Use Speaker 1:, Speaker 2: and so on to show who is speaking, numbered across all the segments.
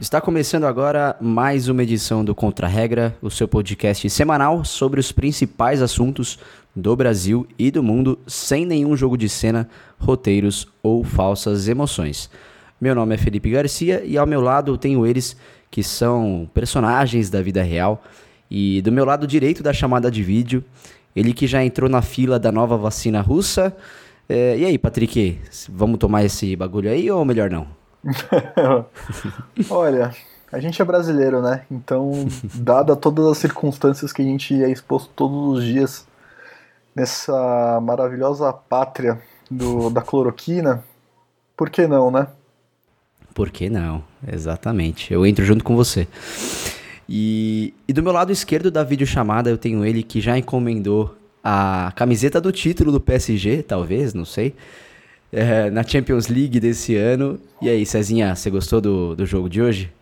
Speaker 1: Está começando agora mais uma edição do Contra Regra, o seu podcast semanal sobre os principais assuntos do Brasil e do mundo, sem nenhum jogo de cena, roteiros ou falsas emoções. Meu nome é Felipe Garcia e ao meu lado tenho eles que são personagens da vida real. E do meu lado direito da chamada de vídeo, ele que já entrou na fila da nova vacina russa. É, e aí, Patrick, vamos tomar esse bagulho aí ou melhor não?
Speaker 2: Olha, a gente é brasileiro, né? Então, dada todas as circunstâncias que a gente é exposto todos os dias nessa maravilhosa pátria do, da cloroquina, por que não, né?
Speaker 1: Por que não? Exatamente. Eu entro junto com você. E, e do meu lado esquerdo da videochamada eu tenho ele que já encomendou a camiseta do título do PSG, talvez, não sei é, na Champions League desse ano. E aí, Cezinha, você gostou do, do jogo de hoje?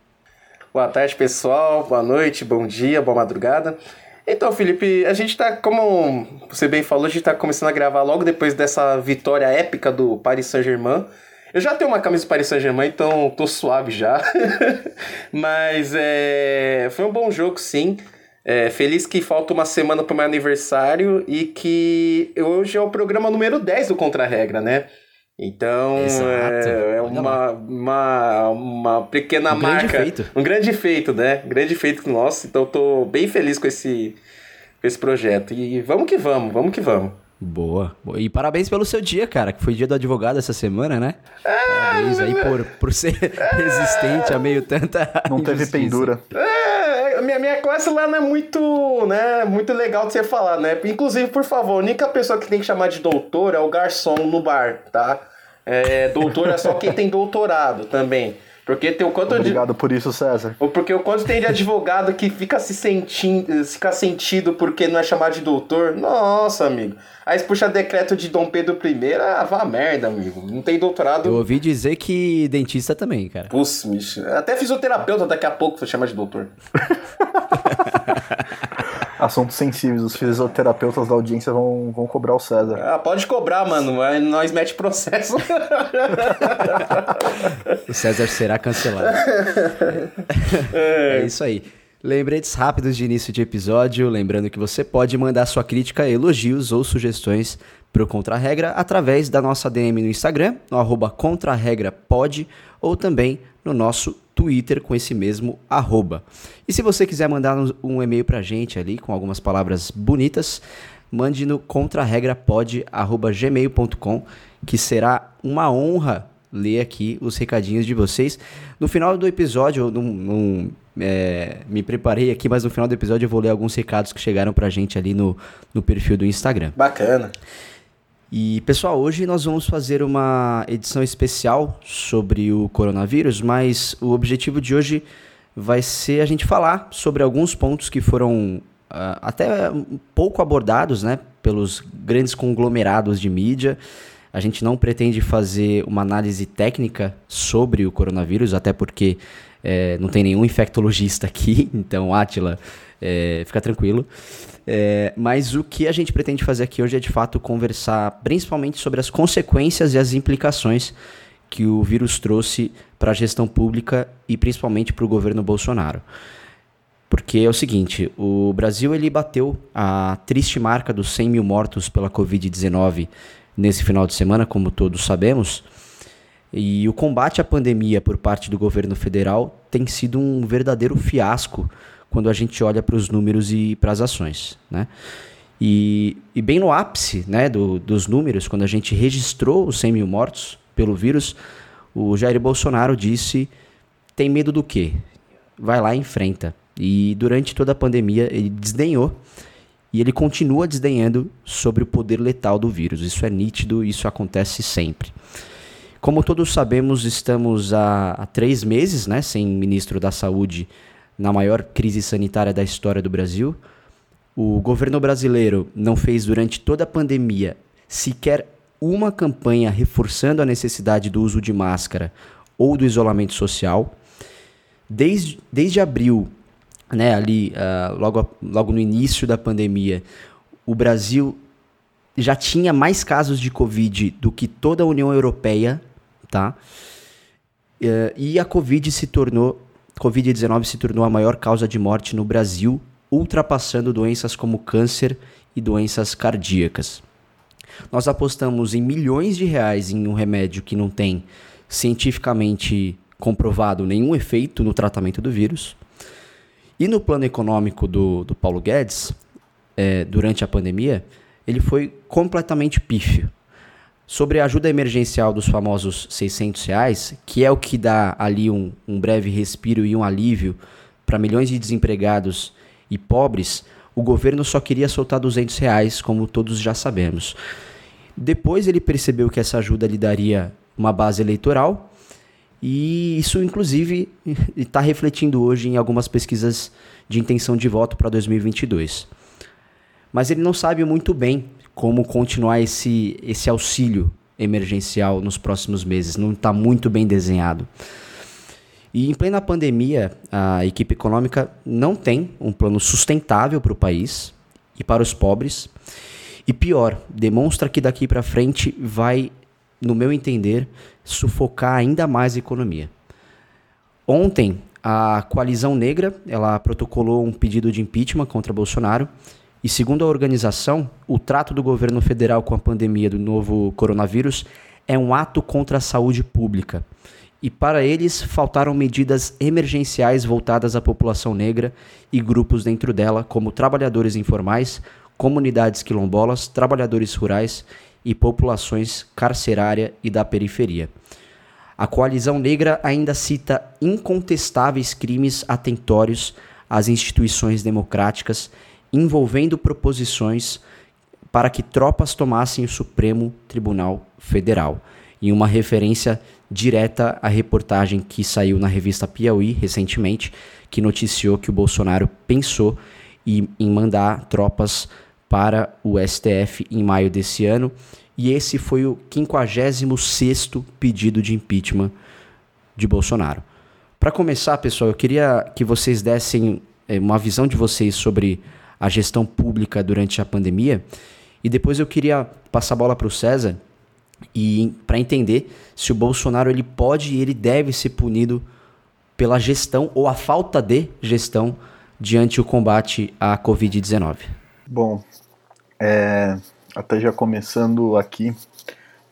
Speaker 3: Boa tarde, pessoal. Boa noite, bom dia, boa madrugada. Então, Felipe, a gente tá, como você bem falou, a gente tá começando a gravar logo depois dessa vitória épica do Paris Saint-Germain. Eu já tenho uma camisa do Paris Saint-Germain, então tô suave já. Mas é, foi um bom jogo, sim. É, feliz que falta uma semana para meu aniversário e que hoje é o programa número 10 do Contra Regra, né? Então é, é uma, uma, uma pequena um marca. Grande feito. Um grande feito, né? Um grande feito nosso. Então tô bem feliz com esse, com esse projeto. E vamos que vamos, vamos que vamos.
Speaker 1: Boa. E parabéns pelo seu dia, cara, que foi dia do advogado essa semana, né? É, parabéns aí por, por ser é, resistente a meio tanta.
Speaker 2: Não teve pendura.
Speaker 3: É, minha, minha classe lá não é muito, né, muito legal de você falar, né? Inclusive, por favor, a única pessoa que tem que chamar de doutor é o garçom no bar, tá? É, doutor é só quem tem doutorado também. Porque tem o quanto
Speaker 2: Obrigado de... por isso, César.
Speaker 3: Porque o quanto tem de advogado que fica se sentindo, fica sentido porque não é chamado de doutor. Nossa, amigo. Aí você puxa decreto de Dom Pedro I, ah, vá merda, amigo. Não tem doutorado.
Speaker 1: Eu ouvi dizer que dentista também, cara.
Speaker 3: Putz, bicho. Até fisioterapeuta daqui a pouco você chama de doutor.
Speaker 2: assuntos sensíveis. Os fisioterapeutas da audiência vão, vão cobrar o César.
Speaker 3: Ah, pode cobrar, mano. Nós mete processo.
Speaker 1: o César será cancelado. É. é isso aí. Lembretes rápidos de início de episódio. Lembrando que você pode mandar sua crítica, elogios ou sugestões para o Contra Regra através da nossa DM no Instagram, no arroba contraregrapod, ou também no nosso Twitter com esse mesmo arroba. E se você quiser mandar um e-mail pra gente ali com algumas palavras bonitas, mande no contraregrapod.gmail.com que será uma honra ler aqui os recadinhos de vocês. No final do episódio, eu não, é, me preparei aqui, mas no final do episódio eu vou ler alguns recados que chegaram pra gente ali no, no perfil do Instagram.
Speaker 3: Bacana.
Speaker 1: E pessoal, hoje nós vamos fazer uma edição especial sobre o coronavírus, mas o objetivo de hoje vai ser a gente falar sobre alguns pontos que foram uh, até pouco abordados né, pelos grandes conglomerados de mídia. A gente não pretende fazer uma análise técnica sobre o coronavírus, até porque é, não tem nenhum infectologista aqui, então, Átila, é, fica tranquilo. É, mas o que a gente pretende fazer aqui hoje é de fato conversar principalmente sobre as consequências e as implicações que o vírus trouxe para a gestão pública e principalmente para o governo Bolsonaro. Porque é o seguinte, o Brasil ele bateu a triste marca dos 100 mil mortos pela Covid-19 nesse final de semana, como todos sabemos. E o combate à pandemia por parte do governo federal tem sido um verdadeiro fiasco quando a gente olha para os números e para as ações. Né? E, e, bem no ápice né, do, dos números, quando a gente registrou os 100 mil mortos pelo vírus, o Jair Bolsonaro disse: tem medo do quê? Vai lá e enfrenta. E durante toda a pandemia ele desdenhou e ele continua desdenhando sobre o poder letal do vírus. Isso é nítido, isso acontece sempre. Como todos sabemos, estamos há, há três meses né, sem ministro da Saúde na maior crise sanitária da história do Brasil. O governo brasileiro não fez durante toda a pandemia sequer uma campanha reforçando a necessidade do uso de máscara ou do isolamento social. Desde, desde abril, né, ali, uh, logo, logo no início da pandemia, o Brasil já tinha mais casos de Covid do que toda a União Europeia, tá? Uh, e a Covid se tornou Covid-19 se tornou a maior causa de morte no Brasil, ultrapassando doenças como câncer e doenças cardíacas. Nós apostamos em milhões de reais em um remédio que não tem cientificamente comprovado nenhum efeito no tratamento do vírus. E no plano econômico do, do Paulo Guedes, é, durante a pandemia, ele foi completamente pífio. Sobre a ajuda emergencial dos famosos 600 reais, que é o que dá ali um, um breve respiro e um alívio para milhões de desempregados e pobres, o governo só queria soltar 200 reais, como todos já sabemos. Depois ele percebeu que essa ajuda lhe daria uma base eleitoral e isso, inclusive, está refletindo hoje em algumas pesquisas de intenção de voto para 2022. Mas ele não sabe muito bem como continuar esse, esse auxílio emergencial nos próximos meses, não está muito bem desenhado. E em plena pandemia, a equipe econômica não tem um plano sustentável para o país e para os pobres. E pior, demonstra que daqui para frente vai, no meu entender, sufocar ainda mais a economia. Ontem, a coalizão negra, ela protocolou um pedido de impeachment contra Bolsonaro e segundo a organização, o trato do governo federal com a pandemia do novo coronavírus é um ato contra a saúde pública e para eles faltaram medidas emergenciais voltadas à população negra e grupos dentro dela, como trabalhadores informais, comunidades quilombolas, trabalhadores rurais e populações carcerária e da periferia. A coalizão negra ainda cita incontestáveis crimes atentórios às instituições democráticas, envolvendo proposições para que tropas tomassem o Supremo Tribunal Federal, em uma referência direta à reportagem que saiu na revista Piauí recentemente, que noticiou que o Bolsonaro pensou em, mandar tropas para o STF em maio desse ano, e esse foi o 56º pedido de impeachment de Bolsonaro. Para começar, pessoal, eu queria que vocês dessem é, uma visão de vocês sobre a gestão pública durante a pandemia, e depois eu queria passar a bola para o César e para entender se o Bolsonaro ele pode e ele deve ser punido pela gestão ou a falta de gestão diante o combate à Covid-19.
Speaker 2: Bom, é, até já começando aqui,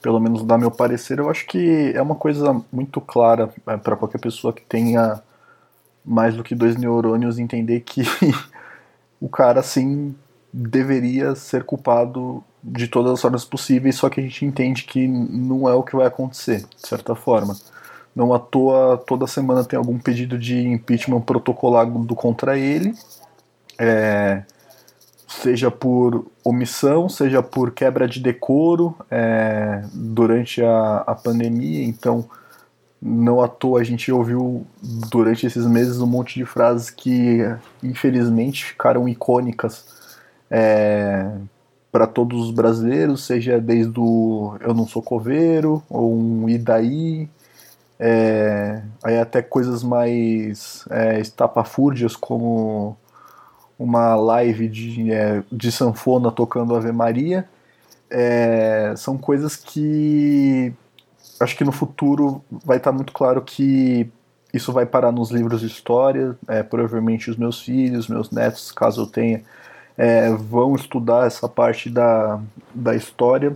Speaker 2: pelo menos dar meu parecer, eu acho que é uma coisa muito clara é, para qualquer pessoa que tenha mais do que dois neurônios entender que o cara sim deveria ser culpado de todas as formas possíveis, só que a gente entende que não é o que vai acontecer, de certa forma. Não à toa, toda semana tem algum pedido de impeachment protocolado contra ele, é, seja por omissão, seja por quebra de decoro é, durante a, a pandemia. Então, não à toa a gente ouviu durante esses meses um monte de frases que, infelizmente, ficaram icônicas. É, para todos os brasileiros, seja desde o Eu Não Sou Coveiro, ou um E daí, é, aí até coisas mais é, estapafúrdias, como uma live de, é, de sanfona tocando Ave Maria, é, são coisas que acho que no futuro vai estar muito claro que isso vai parar nos livros de história, é, provavelmente os meus filhos, meus netos, caso eu tenha, é, vão estudar essa parte da, da história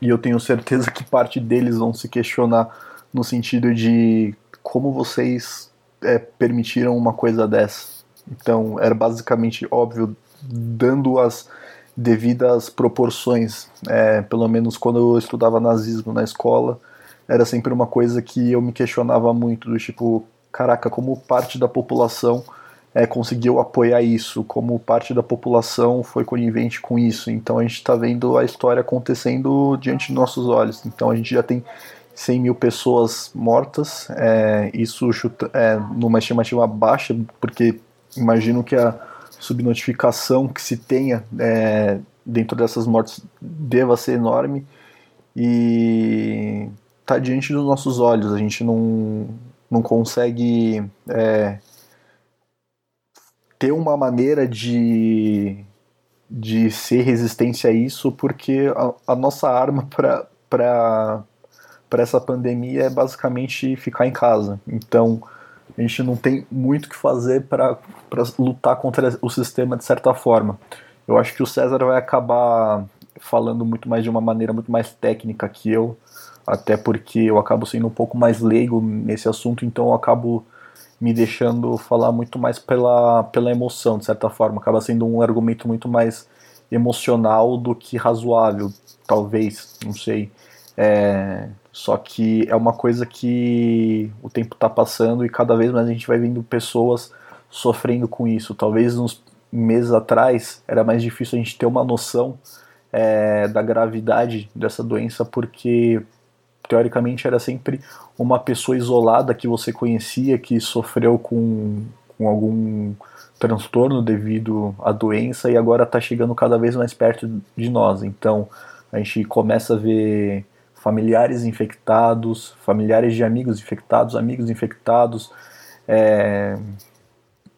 Speaker 2: e eu tenho certeza que parte deles vão se questionar no sentido de como vocês é, permitiram uma coisa dessa. Então era basicamente óbvio, dando as devidas proporções. É, pelo menos quando eu estudava nazismo na escola, era sempre uma coisa que eu me questionava muito, do tipo, caraca, como parte da população é, conseguiu apoiar isso, como parte da população foi conivente com isso. Então a gente está vendo a história acontecendo diante de nossos olhos. Então a gente já tem 100 mil pessoas mortas, é, isso chuta, é, numa estimativa baixa, porque imagino que a subnotificação que se tenha é, dentro dessas mortes deva ser enorme e está diante dos nossos olhos. A gente não, não consegue é, ter uma maneira de, de ser resistência a isso, porque a, a nossa arma para essa pandemia é basicamente ficar em casa. Então, a gente não tem muito o que fazer para lutar contra o sistema de certa forma. Eu acho que o César vai acabar falando muito mais de uma maneira muito mais técnica que eu, até porque eu acabo sendo um pouco mais leigo nesse assunto, então eu acabo me deixando falar muito mais pela, pela emoção, de certa forma. Acaba sendo um argumento muito mais emocional do que razoável, talvez, não sei. É, só que é uma coisa que o tempo está passando e cada vez mais a gente vai vendo pessoas sofrendo com isso. Talvez uns meses atrás era mais difícil a gente ter uma noção é, da gravidade dessa doença, porque teoricamente era sempre uma pessoa isolada que você conhecia que sofreu com, com algum transtorno devido à doença e agora está chegando cada vez mais perto de nós. Então a gente começa a ver familiares infectados, familiares de amigos infectados, amigos infectados. É,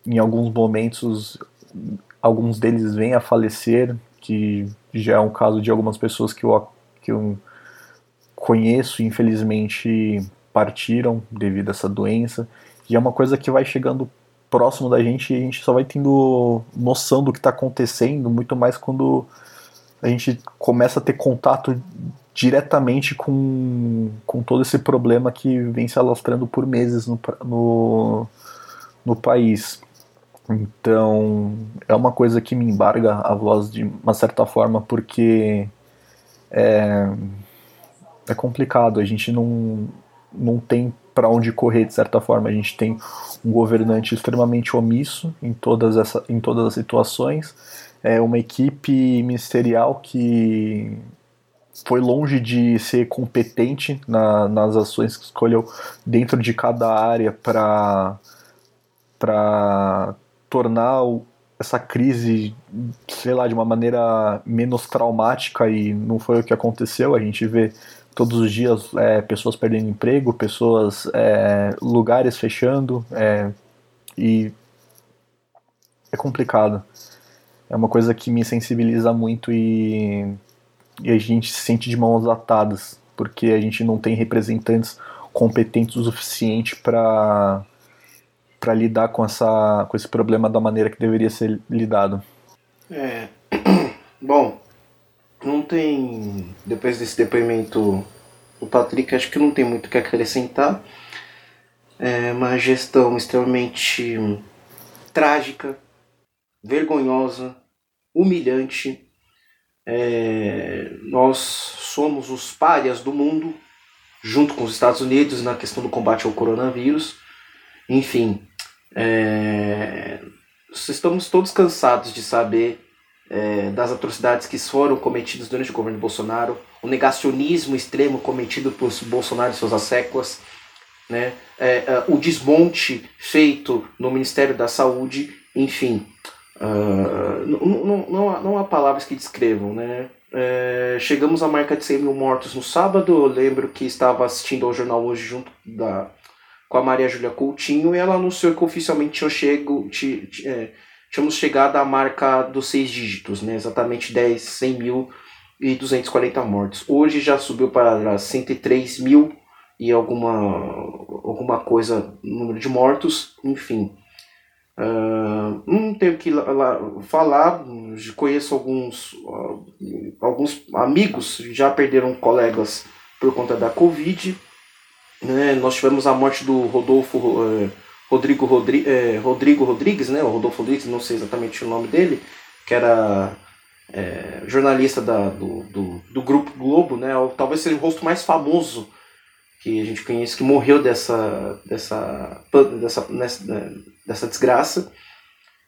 Speaker 2: em alguns momentos, alguns deles vêm a falecer, que já é um caso de algumas pessoas que eu, que eu conheço, infelizmente partiram devido a essa doença. E é uma coisa que vai chegando próximo da gente e a gente só vai tendo noção do que está acontecendo, muito mais quando a gente começa a ter contato diretamente com, com todo esse problema que vem se alastrando por meses no, no, no país. Então, é uma coisa que me embarga a voz de uma certa forma, porque é, é complicado, a gente não, não tem para onde correr de certa forma. A gente tem um governante extremamente omisso em todas, essa, em todas as situações, é uma equipe ministerial que foi longe de ser competente na, nas ações que escolheu dentro de cada área para tornar o, essa crise, sei lá, de uma maneira menos traumática e não foi o que aconteceu. A gente vê todos os dias é, pessoas perdendo emprego, pessoas, é, lugares fechando é, e é complicado. É uma coisa que me sensibiliza muito e, e a gente se sente de mãos atadas porque a gente não tem representantes competentes o suficiente para para lidar com, essa, com esse problema da maneira que deveria ser lidado.
Speaker 3: É. Bom, não tem. Depois desse depoimento do Patrick, acho que não tem muito o que acrescentar. É uma gestão extremamente trágica, vergonhosa, humilhante. É, nós somos os párias do mundo, junto com os Estados Unidos, na questão do combate ao coronavírus. Enfim, é, estamos todos cansados de saber é, das atrocidades que foram cometidas durante o governo Bolsonaro, o negacionismo extremo cometido por Bolsonaro e suas assécuas, né, é, é, o desmonte feito no Ministério da Saúde, enfim, uh, não, não, não, há, não há palavras que descrevam. Né? É, chegamos à marca de 100 mil mortos no sábado, eu lembro que estava assistindo ao jornal hoje junto da com a Maria Júlia Coutinho e ela anunciou que oficialmente tinha chego, é, tínhamos chegado à marca dos seis dígitos, né? exatamente 10, 100 mil e 240 mortes. Hoje já subiu para 103 mil e alguma, alguma coisa número de mortos, enfim. Uh, não tenho que lá, lá, falar, conheço alguns, uh, alguns amigos já perderam colegas por conta da Covid né? Nós tivemos a morte do Rodolfo é, Rodrigo, Rodri, é, Rodrigo Rodrigues, né? o Rodolfo Rodrigues, não sei exatamente o nome dele, que era é, jornalista da, do, do, do, Grupo Globo, né? talvez seja o rosto mais famoso que a gente conhece, que morreu dessa, dessa, dessa, nessa, né, dessa desgraça.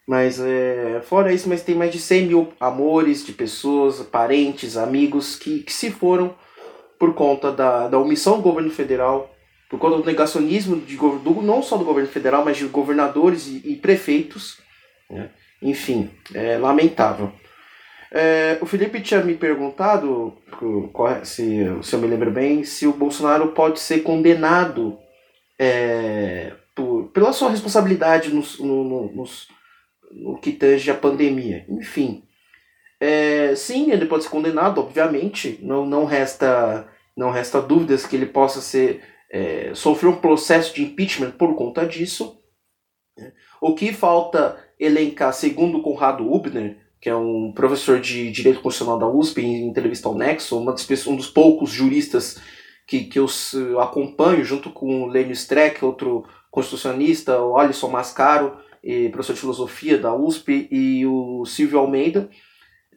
Speaker 3: Mas é, fora isso, mas tem mais de 100 mil amores de pessoas, parentes, amigos que, que se foram por conta da, da omissão do governo federal por conta do negacionismo de, do, não só do governo federal, mas de governadores e, e prefeitos. Né? Enfim, é lamentável. É, o Felipe tinha me perguntado, se, se eu me lembro bem, se o Bolsonaro pode ser condenado é, por, pela sua responsabilidade no, no, no, no que tange a pandemia. Enfim, é, sim, ele pode ser condenado, obviamente. Não, não, resta, não resta dúvidas que ele possa ser é, sofreu um processo de impeachment por conta disso. Né? O que falta elencar, segundo Conrado Hubner, que é um professor de Direito Constitucional da USP, em entrevista ao Nexo, um dos poucos juristas que, que eu acompanho, junto com o Lênio Streck, outro constitucionalista, o Alisson Mascaro, professor de filosofia da USP, e o Silvio Almeida.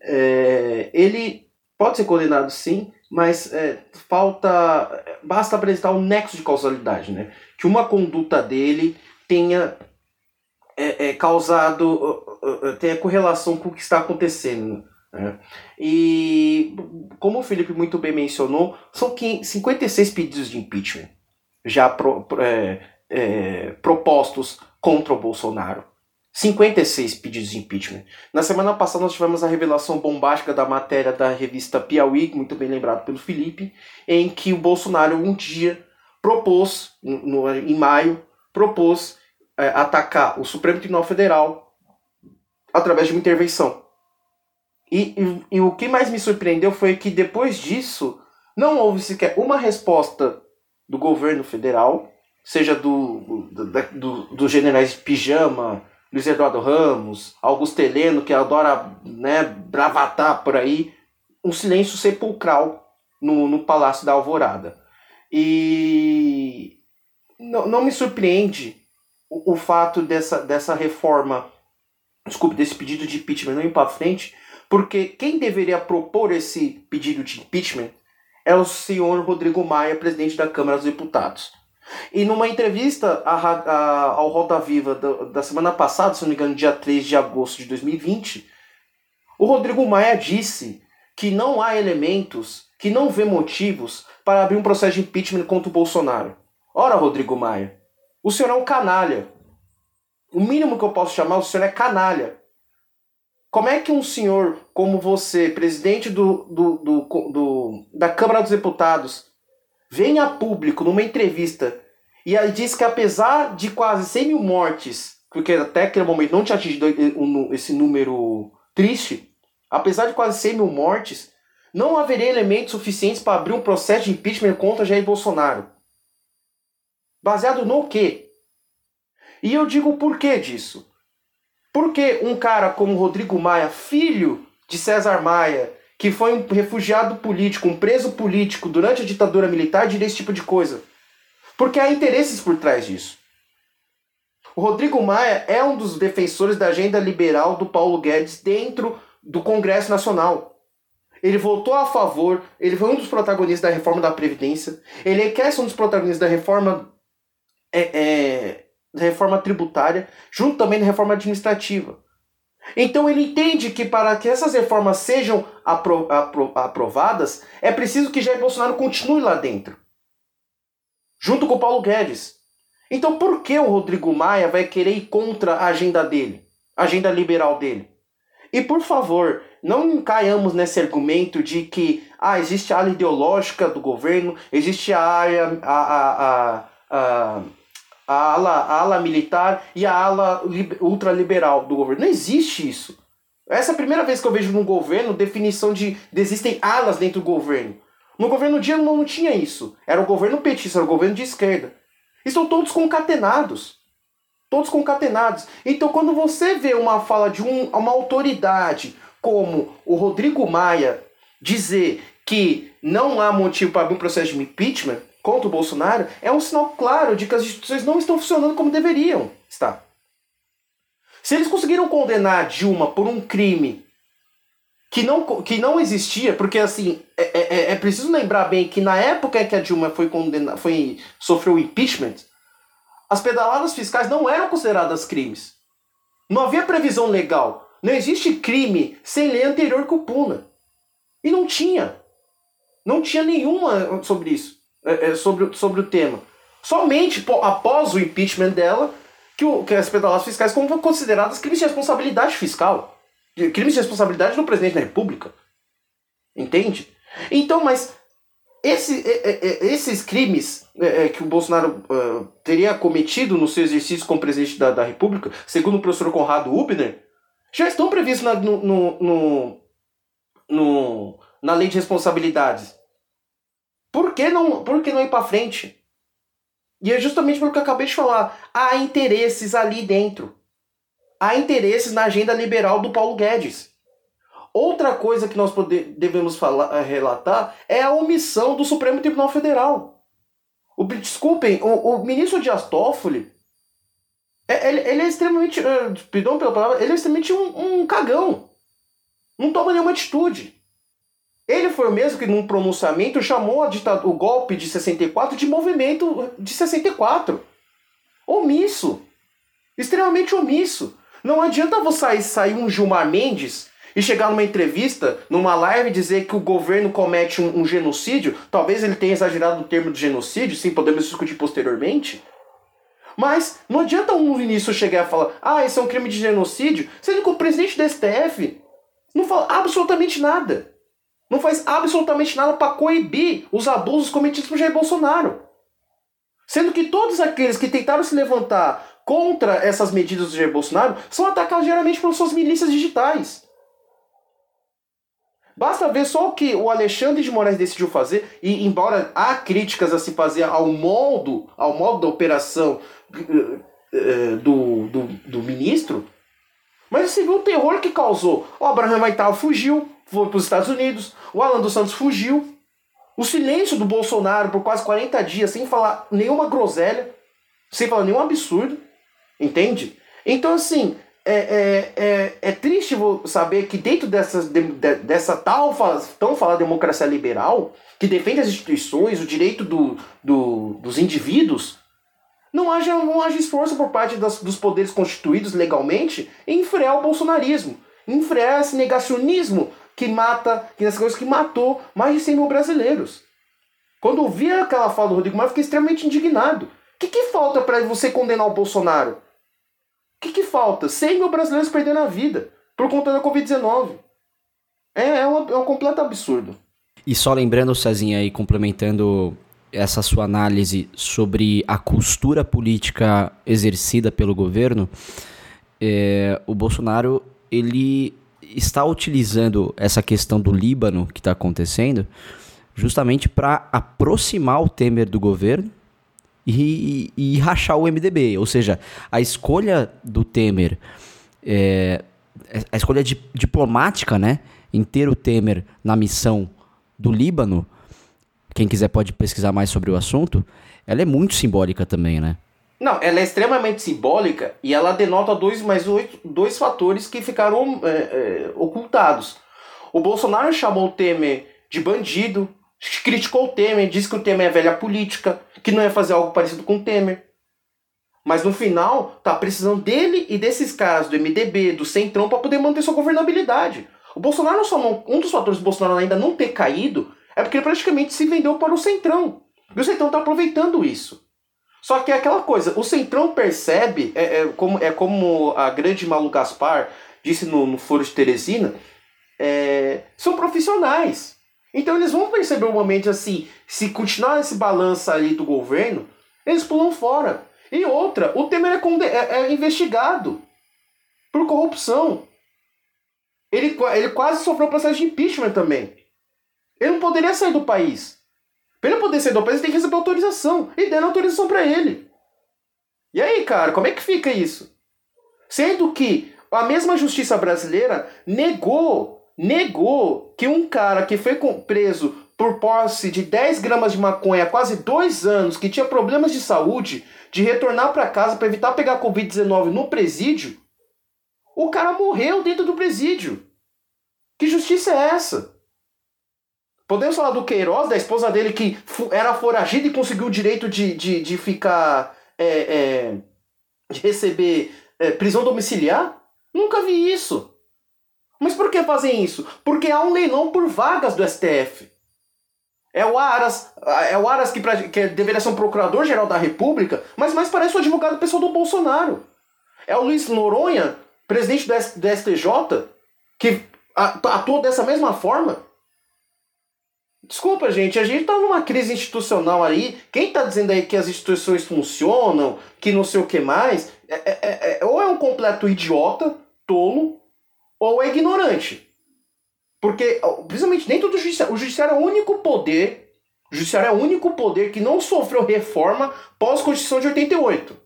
Speaker 3: É, ele pode ser condenado sim, mas é, falta. Basta apresentar um nexo de causalidade, né? Que uma conduta dele tenha é, é causado. tenha correlação com o que está acontecendo. Né? E, como o Felipe muito bem mencionou, são 56 pedidos de impeachment já pro, é, é, propostos contra o Bolsonaro. 56 pedidos de impeachment. Na semana passada nós tivemos a revelação bombástica da matéria da revista Piauí, muito bem lembrado pelo Felipe, em que o Bolsonaro um dia propôs, no, em maio, propôs é, atacar o Supremo Tribunal Federal através de uma intervenção. E, e, e o que mais me surpreendeu foi que depois disso não houve sequer uma resposta do governo federal, seja do, do, do, do generais de pijama, Luiz Eduardo Ramos, Augusto Heleno, que adora né, bravatar por aí, um silêncio sepulcral no, no Palácio da Alvorada. E não, não me surpreende o, o fato dessa, dessa reforma, desculpe, desse pedido de impeachment não ir para frente, porque quem deveria propor esse pedido de impeachment é o senhor Rodrigo Maia, presidente da Câmara dos Deputados. E numa entrevista a, ao Roda Viva da, da, semana passada, se não me engano, dia 3 de agosto de 2020, o Rodrigo Maia disse que não há elementos, que não vê motivos para abrir um processo de impeachment contra o Bolsonaro. Ora, Rodrigo Maia, o senhor é um canalha. O mínimo que eu posso chamar, o senhor é canalha. Como é que um senhor como você, presidente do, do, do, do da Câmara dos Deputados, vem a público numa entrevista e aí diz que apesar de quase 100 mil mortes, porque até aquele momento não tinha atingido esse número triste, apesar de quase 100 mil mortes, não haveria elementos suficientes para abrir um processo de impeachment contra Jair Bolsonaro. Baseado no quê? E eu digo o porquê disso. Porque um cara como Rodrigo Maia, filho de César Maia, que foi um refugiado político, um preso político durante a ditadura militar, diria esse tipo de coisa. Porque há interesses por trás disso. O Rodrigo Maia é um dos defensores da agenda liberal do Paulo Guedes dentro do Congresso Nacional. Ele votou a favor, ele foi um dos protagonistas da reforma da Previdência, ele quer ser um dos protagonistas da reforma, é, é, da reforma tributária, junto também da reforma administrativa. Então ele entende que para que essas reformas sejam apro apro aprovadas, é preciso que Jair Bolsonaro continue lá dentro. Junto com Paulo Guedes. Então por que o Rodrigo Maia vai querer ir contra a agenda dele? A agenda liberal dele? E por favor, não caiamos nesse argumento de que ah, existe a área ideológica do governo, existe a área. a, a, a, a a ala, a ala militar e a ala ultraliberal do governo. Não existe isso. Essa é a primeira vez que eu vejo no governo definição de, de existem alas dentro do governo. No governo Dilma não, tinha isso. Era o governo petista, era o governo de esquerda. Estão todos concatenados. Todos concatenados. Então, quando você vê uma fala de um, uma autoridade como o Rodrigo Maia dizer que não há motivo para abrir um processo de impeachment, contra o Bolsonaro é um sinal claro de que as instituições não estão funcionando como deveriam estar. Se eles conseguiram condenar Dilma por um crime que não, que não existia, porque assim, é, é, é, é preciso lembrar bem que na época em que a Dilma foi condenada, foi, sofreu impeachment, as pedaladas fiscais não eram consideradas crimes. Não havia previsão legal. Não existe crime sem lei anterior que o puna. E não tinha. Não tinha nenhuma sobre isso. É, é, sobre, sobre o tema. Somente após o impeachment dela que, o, que as pedaladas fiscais foram consideradas crimes de responsabilidade fiscal. Crimes de responsabilidade do presidente da República. Entende? Então, mas esse, esses crimes é, que o Bolsonaro teria cometido no seu exercício como presidente da, da República, segundo o professor Conrado Hubner, já estão previstos na, no, no, no, na lei de responsabilidades. Por que não, por que não ir para frente? E é justamente pelo que eu acabei de falar. Há interesses ali dentro. Há interesses na agenda liberal do Paulo Guedes. Outra coisa que nós devemos falar, eh, relatar é a omissão do Supremo Tribunal Federal. O, desculpem, o, o ministro Dias Toffoli, é, ele, ele é extremamente, eh, perdão pela palavra, ele é extremamente um, um cagão. Não toma nenhuma atitude. Ele foi o mesmo que, num pronunciamento, chamou a ditadura, o golpe de 64 de movimento de 64. Omisso. Extremamente omisso. Não adianta você sair um Gilmar Mendes e chegar numa entrevista, numa live, dizer que o governo comete um, um genocídio. Talvez ele tenha exagerado o termo de genocídio, sim, podemos discutir posteriormente. Mas não adianta um ministro chegar e falar, ah, isso é um crime de genocídio, sendo que o presidente do STF não fala absolutamente nada não faz absolutamente nada para coibir os abusos cometidos por Jair Bolsonaro. Sendo que todos aqueles que tentaram se levantar contra essas medidas do Jair Bolsonaro são atacados geralmente pelas suas milícias digitais. Basta ver só o que o Alexandre de Moraes decidiu fazer, e embora há críticas a se fazer ao modo, ao modo da operação uh, do, do, do ministro, mas você viu o terror que causou. O Abraham Maital fugiu, foi para os Estados Unidos, o Alan dos Santos fugiu. O silêncio do Bolsonaro por quase 40 dias, sem falar nenhuma groselha, sem falar nenhum absurdo, entende? Então, assim, é, é, é, é triste saber que dentro dessas, de, dessa tal tão falada democracia liberal, que defende as instituições, o direito do, do, dos indivíduos, não haja, não haja esforço por parte das, dos poderes constituídos legalmente em frear o bolsonarismo, em frear esse negacionismo que mata, que nessas coisas que matou mais de 100 mil brasileiros. Quando eu vi aquela fala do Rodrigo Maia, fiquei extremamente indignado. O que, que falta para você condenar o Bolsonaro? Que, que falta? 100 mil brasileiros perdendo a vida por conta da Covid-19. É, é, é um completo absurdo.
Speaker 1: E só lembrando, Cezinha, aí complementando essa sua análise sobre a costura política exercida pelo governo, é, o Bolsonaro ele está utilizando essa questão do Líbano que está acontecendo justamente para aproximar o Temer do governo e, e, e, rachar o MDB. Ou seja, a escolha do Temer, é, a escolha di, diplomática, né, em ter o Temer na missão do Líbano, quem quiser pode pesquisar mais sobre o assunto, ela é muito simbólica também, né?
Speaker 3: Não, ela é extremamente simbólica e ela denota dois mais oito, dois fatores que ficaram é, é, ocultados. O Bolsonaro chamou o Temer de bandido, criticou o Temer, disse que o Temer é velha política, que não ia fazer algo parecido com o Temer. Mas no final, tá precisando dele e desses caras do MDB, do Centrão, para poder manter sua governabilidade. O Bolsonaro só não, um dos fatores do Bolsonaro ainda não ter caído é porque ele praticamente se vendeu para o Centrão. E o Centrão está aproveitando isso. Só que é aquela coisa, o Centrão percebe, é, é, como, é como a grande Malu Gaspar disse no, no Foro de Teresina, é, são profissionais. Então eles vão perceber um momento assim, se continuar esse balanço ali do governo, eles pulam fora. E outra, o Temer é, é, é investigado por corrupção. Ele, ele quase sofreu processo de impeachment também. Ele não poderia sair do país. Pra ele poder ser do país, ele tem que receber autorização. E deram autorização para ele. E aí, cara, como é que fica isso? Sendo que a mesma justiça brasileira negou, negou que um cara que foi preso por posse de 10 gramas de maconha há quase dois anos, que tinha problemas de saúde, de retornar para casa para evitar pegar Covid-19 no presídio, o cara morreu dentro do presídio. Que justiça é essa? Podemos falar do Queiroz, da esposa dele que era foragida e conseguiu o direito de, de, de ficar. É, é, de receber é, prisão domiciliar? Nunca vi isso. Mas por que fazem isso? Porque há um leilão por vagas do STF. É o Aras, é o Aras que, que deveria ser um procurador-geral da República, mas mais parece o advogado pessoal do Bolsonaro. É o Luiz Noronha, presidente do, STJ, que atua dessa mesma forma. Desculpa, gente, a gente tá numa crise institucional aí. Quem tá dizendo aí que as instituições funcionam, que não sei o que mais, é, é, é, é ou é um completo idiota, tolo, ou é ignorante. Porque, principalmente dentro do judiciário, o judiciário é o único poder O judiciário é o único poder que não sofreu reforma pós-Constituição de 88.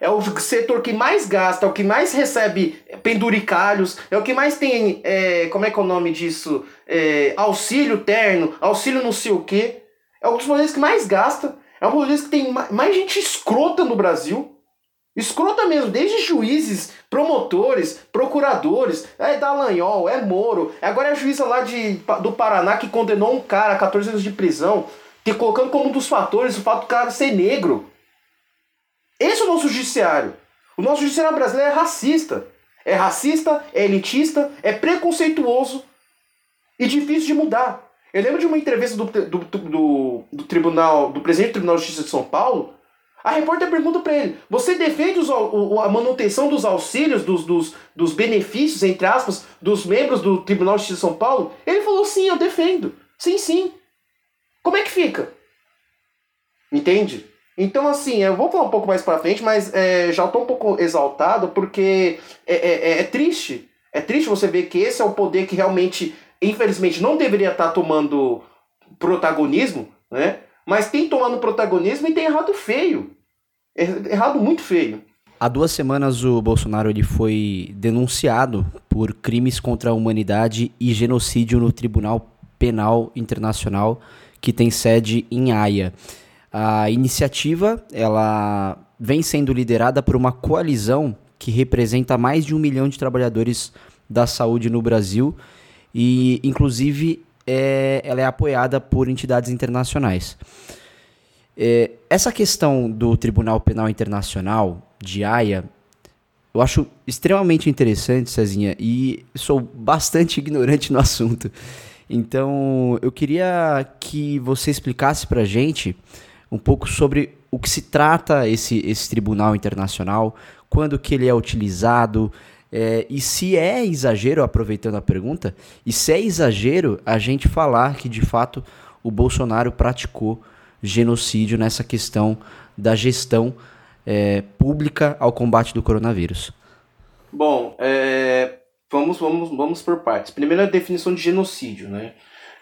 Speaker 3: É o setor que mais gasta, é o que mais recebe penduricalhos, é o que mais tem, é, como é que é o nome disso? É, auxílio terno, auxílio não sei o quê. É um dos poderes que mais gasta. É um dos poderes que tem mais gente escrota no Brasil. Escrota mesmo, desde juízes, promotores, procuradores, é Dallagnol, é Moro, agora é a juíza lá de, do Paraná que condenou um cara a 14 anos de prisão, te colocando como um dos fatores o fato do cara ser negro. Esse é o nosso judiciário. O nosso judiciário brasileiro é racista. É racista, é elitista, é preconceituoso e difícil de mudar. Eu lembro de uma entrevista do, do, do, do tribunal, do presidente do Tribunal de Justiça de São Paulo, a repórter pergunta para ele: você defende os, o, a manutenção dos auxílios, dos, dos, dos benefícios, entre aspas, dos membros do Tribunal de Justiça de São Paulo? Ele falou: sim, eu defendo. Sim, sim. Como é que fica? Entende? Então, assim, eu vou falar um pouco mais pra frente, mas é, já estou um pouco exaltado porque é, é, é, é, triste. É triste você ver que esse é o poder que realmente, infelizmente, não deveria estar tá tomando protagonismo, né? Mas tem tomado protagonismo e tem errado feio. Errado muito feio.
Speaker 1: Há duas semanas o Bolsonaro ele foi denunciado por crimes contra a humanidade e genocídio no Tribunal Penal Internacional que tem sede em Haia. A iniciativa ela vem sendo liderada por uma coalizão que representa mais de um milhão de trabalhadores da saúde no Brasil e, inclusive, é, ela é apoiada por entidades internacionais. É, essa questão do Tribunal Penal Internacional de Haia, eu acho extremamente interessante, Cezinha, e sou bastante ignorante no assunto. Então, eu queria que você explicasse para gente um pouco sobre o que se trata esse, esse tribunal internacional, quando que ele é utilizado, é, e se é exagero, aproveitando a pergunta, e se é exagero a gente falar que de fato o Bolsonaro praticou genocídio nessa questão da gestão é, pública ao combate do coronavírus.
Speaker 3: Bom, é, vamos, vamos, vamos por partes. Primeiro a definição de genocídio, né?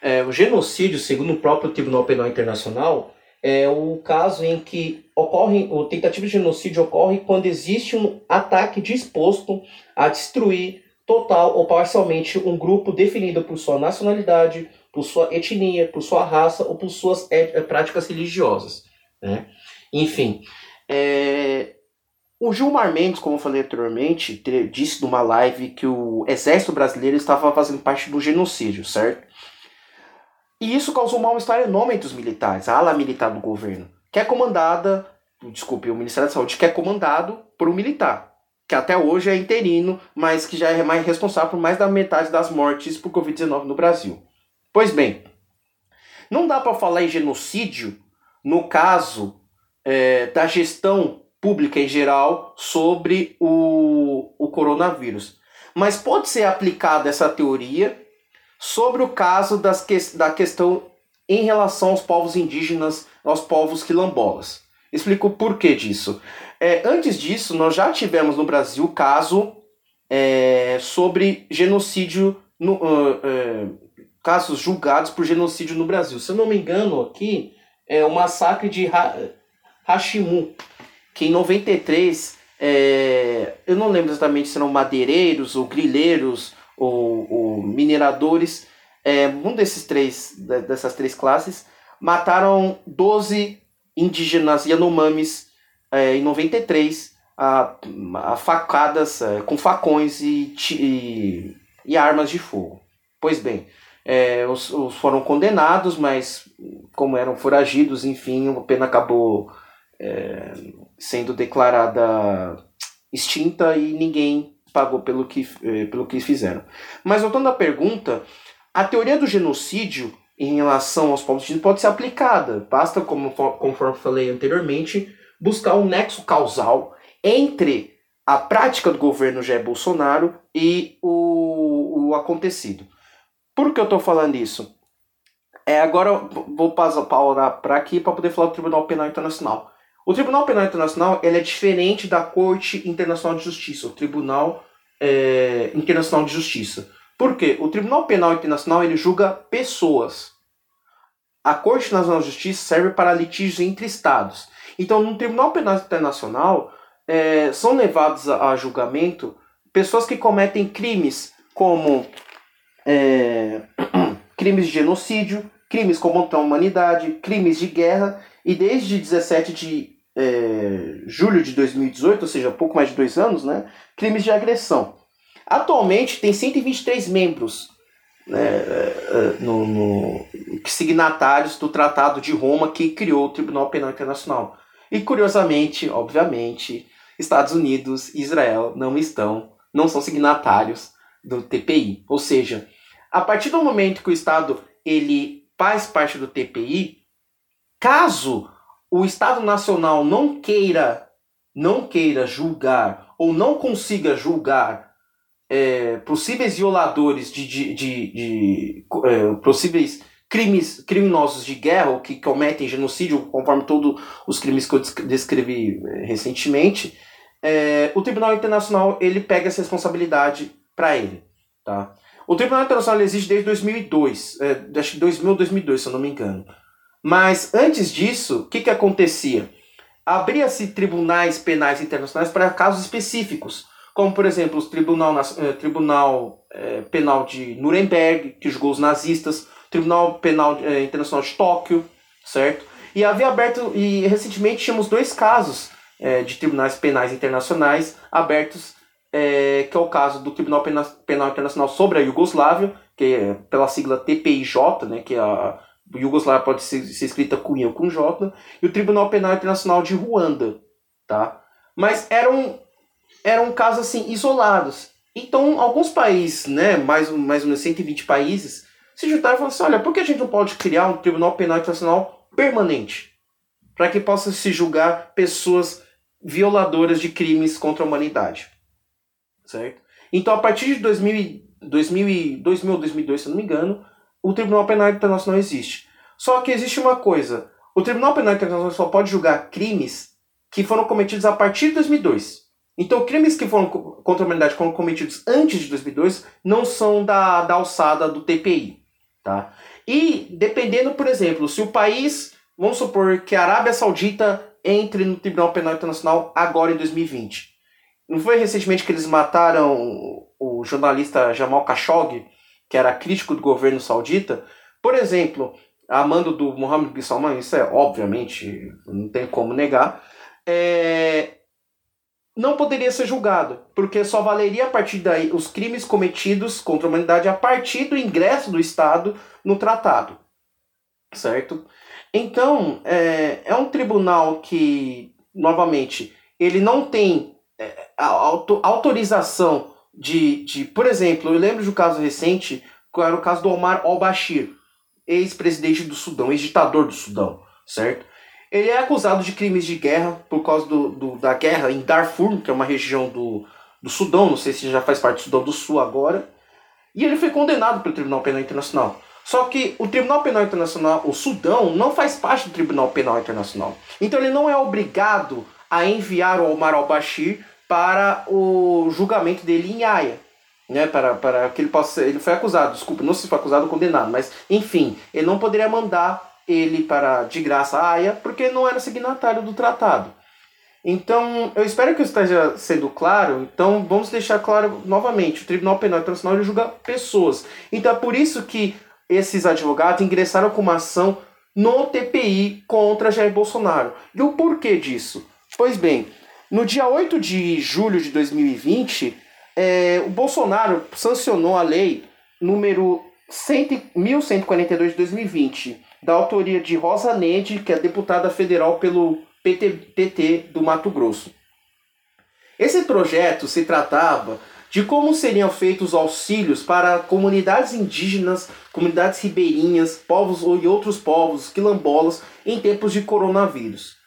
Speaker 3: É, o genocídio, segundo o próprio Tribunal Penal Internacional, é o caso em que ocorre, o tentativa de genocídio ocorre quando existe um ataque disposto a destruir total ou parcialmente um grupo definido por sua nacionalidade, por sua etnia, por sua raça ou por suas práticas religiosas. Né? Enfim, é... o Gilmar Mendes, como eu falei anteriormente, disse numa live que o exército brasileiro estava fazendo parte do genocídio, certo? E isso causou um mal-estar enorme entre os militares, a ala militar do governo, que é comandada, desculpe, o Ministério da Saúde, que é comandado por um militar, que até hoje é interino, mas que já é mais responsável por mais da metade das mortes por Covid-19 no Brasil. Pois bem, não dá para falar em genocídio no caso é, da gestão pública em geral sobre o, o coronavírus. Mas pode ser aplicada essa teoria sobre o caso das que, da questão em relação aos povos indígenas, aos povos quilombolas. Explico o porquê disso. É, antes disso, nós já tivemos no Brasil caso é, sobre genocídio, no, uh, uh, casos julgados por genocídio no Brasil. Se eu não me engano, aqui é o massacre de ha Hashimu, que em 93, é, eu não lembro exatamente se eram madeireiros ou grileiros ou, mineradores, é, um desses três, dessas três classes, mataram 12 indígenas Yanomamis é, em 93 a, a facadas é, com facões e, e, e, armas de fogo. Pois bem, é, os, os, foram condenados, mas como eram foragidos, enfim, a pena acabou é, sendo declarada extinta e ninguém pagou pelo que, eh, pelo que fizeram. Mas voltando à pergunta, a teoria do genocídio em relação aos povos indígenas pode ser aplicada. Basta, como, conforme falei anteriormente, buscar um nexo causal entre a prática do governo Jair Bolsonaro e o, o acontecido. Por que eu estou falando isso? É, agora vou passar para aqui para poder falar do Tribunal Penal Internacional. O Tribunal Penal Internacional ele é diferente da Corte Internacional de Justiça, o Tribunal é, Internacional de Justiça. Por quê? O Tribunal Penal Internacional ele julga pessoas. a Corte Nacional de Justiça serve para litígios entre estados. Então, no Tribunal Penal Internacional, é, são levados a, a, julgamento pessoas que cometem crimes como é, crimes de genocídio, crimes contra a humanidade, crimes de guerra, e desde 17 de é, julho de 2018, ou seja, pouco mais de dois anos, né, crimes de agressão. Atualmente tem 123 membros né, é, é, no, no, signatários do Tratado de Roma que criou o Tribunal Penal Internacional. E curiosamente, obviamente, Estados Unidos e Israel não estão, não são signatários do TPI. Ou seja, a partir do momento que o Estado ele faz parte do TPI, caso o Estado Nacional não queira não queira julgar ou não consiga julgar é, possíveis violadores de, de, de, de é, possíveis crimes criminosos de guerra ou que cometem genocídio, conforme todos os crimes que eu descrevi é, recentemente, é, o Tribunal Internacional ele pega essa responsabilidade para ele, tá? O Tribunal Internacional existe desde 2002, é, acho que 2000 ou 2002, se eu não me engano. Mas antes disso, o que, que acontecia? Abria-se tribunais penais internacionais para casos específicos, como por exemplo o Tribunal, eh, Tribunal eh, Penal de Nuremberg, que julgou os nazistas, Tribunal Penal eh, Internacional de Tóquio, certo? E havia aberto, e recentemente tínhamos dois casos de tribunais penais internacionais abertos, que é o caso do Tribunal Penal, Penal Internacional sobre a Iugoslávia, que é pela sigla TPIJ, né, que é a Iugoslávia pode ser, ser escrita com ou com J, e o Tribunal Penal Internacional de Ruanda, tá? Mas eram, eram casos assim, isolados. Então, alguns países, né, mais, mais ou menos 120 países, se juntaram e falaram assim, olha, por que a gente não pode criar um Tribunal Penal Internacional permanente? Para que possa se julgar pessoas violadoras de crimes contra a humanidade. Certo? Então, a partir de 2000, 2000, 2000 2002, se não me engano, o Tribunal Penal Internacional existe. Só que existe uma coisa: o Tribunal Penal Internacional só pode julgar crimes que foram cometidos a partir de 2002. Então, crimes que foram contra a humanidade foram cometidos antes de 2002 não são da, da alçada do TPI. Tá? E dependendo, por exemplo, se o país, vamos supor que a Arábia Saudita entre no Tribunal Penal Internacional agora em 2020. Não foi recentemente que eles mataram o jornalista Jamal Khashoggi? Que era crítico do governo saudita, por exemplo, a mando do Mohammed bin Salman, isso é obviamente, não tem como negar, é, não poderia ser julgado, porque só valeria a partir daí os crimes cometidos contra a humanidade a partir do ingresso do Estado no tratado. Certo? Então, é, é um tribunal que, novamente, ele não tem é, autorização de, de, por exemplo, eu lembro de um caso recente, que era o caso do Omar al-Bashir, ex-presidente do Sudão, ex-ditador do Sudão, certo? Ele é acusado de crimes de guerra por causa do, do, da guerra em Darfur, que é uma região do, do Sudão, não sei se já faz parte do Sudão do Sul agora, e ele foi condenado pelo Tribunal Penal Internacional. Só que o Tribunal Penal Internacional, o Sudão, não faz parte do Tribunal Penal Internacional. Então ele não é obrigado a enviar o Omar al-Bashir para o julgamento dele em Haia. Né, para, para que ele possa. Ele foi acusado, desculpa, não se foi acusado ou condenado, mas enfim, ele não poderia mandar ele para de graça a Haia porque não era signatário do tratado. Então, eu espero que isso esteja sendo claro. Então, vamos deixar claro novamente: o Tribunal Penal Internacional julga pessoas. Então, é por isso que esses advogados ingressaram com uma ação no TPI contra Jair Bolsonaro. E o porquê disso? Pois bem, no dia 8 de julho de 2020, é, o Bolsonaro sancionou a lei número 100, 1142 de 2020, da autoria de Rosa Nede, que é deputada federal pelo PT, PT do Mato Grosso. Esse projeto se tratava de como seriam feitos auxílios para comunidades indígenas, comunidades ribeirinhas, povos e outros povos quilombolas em tempos de coronavírus.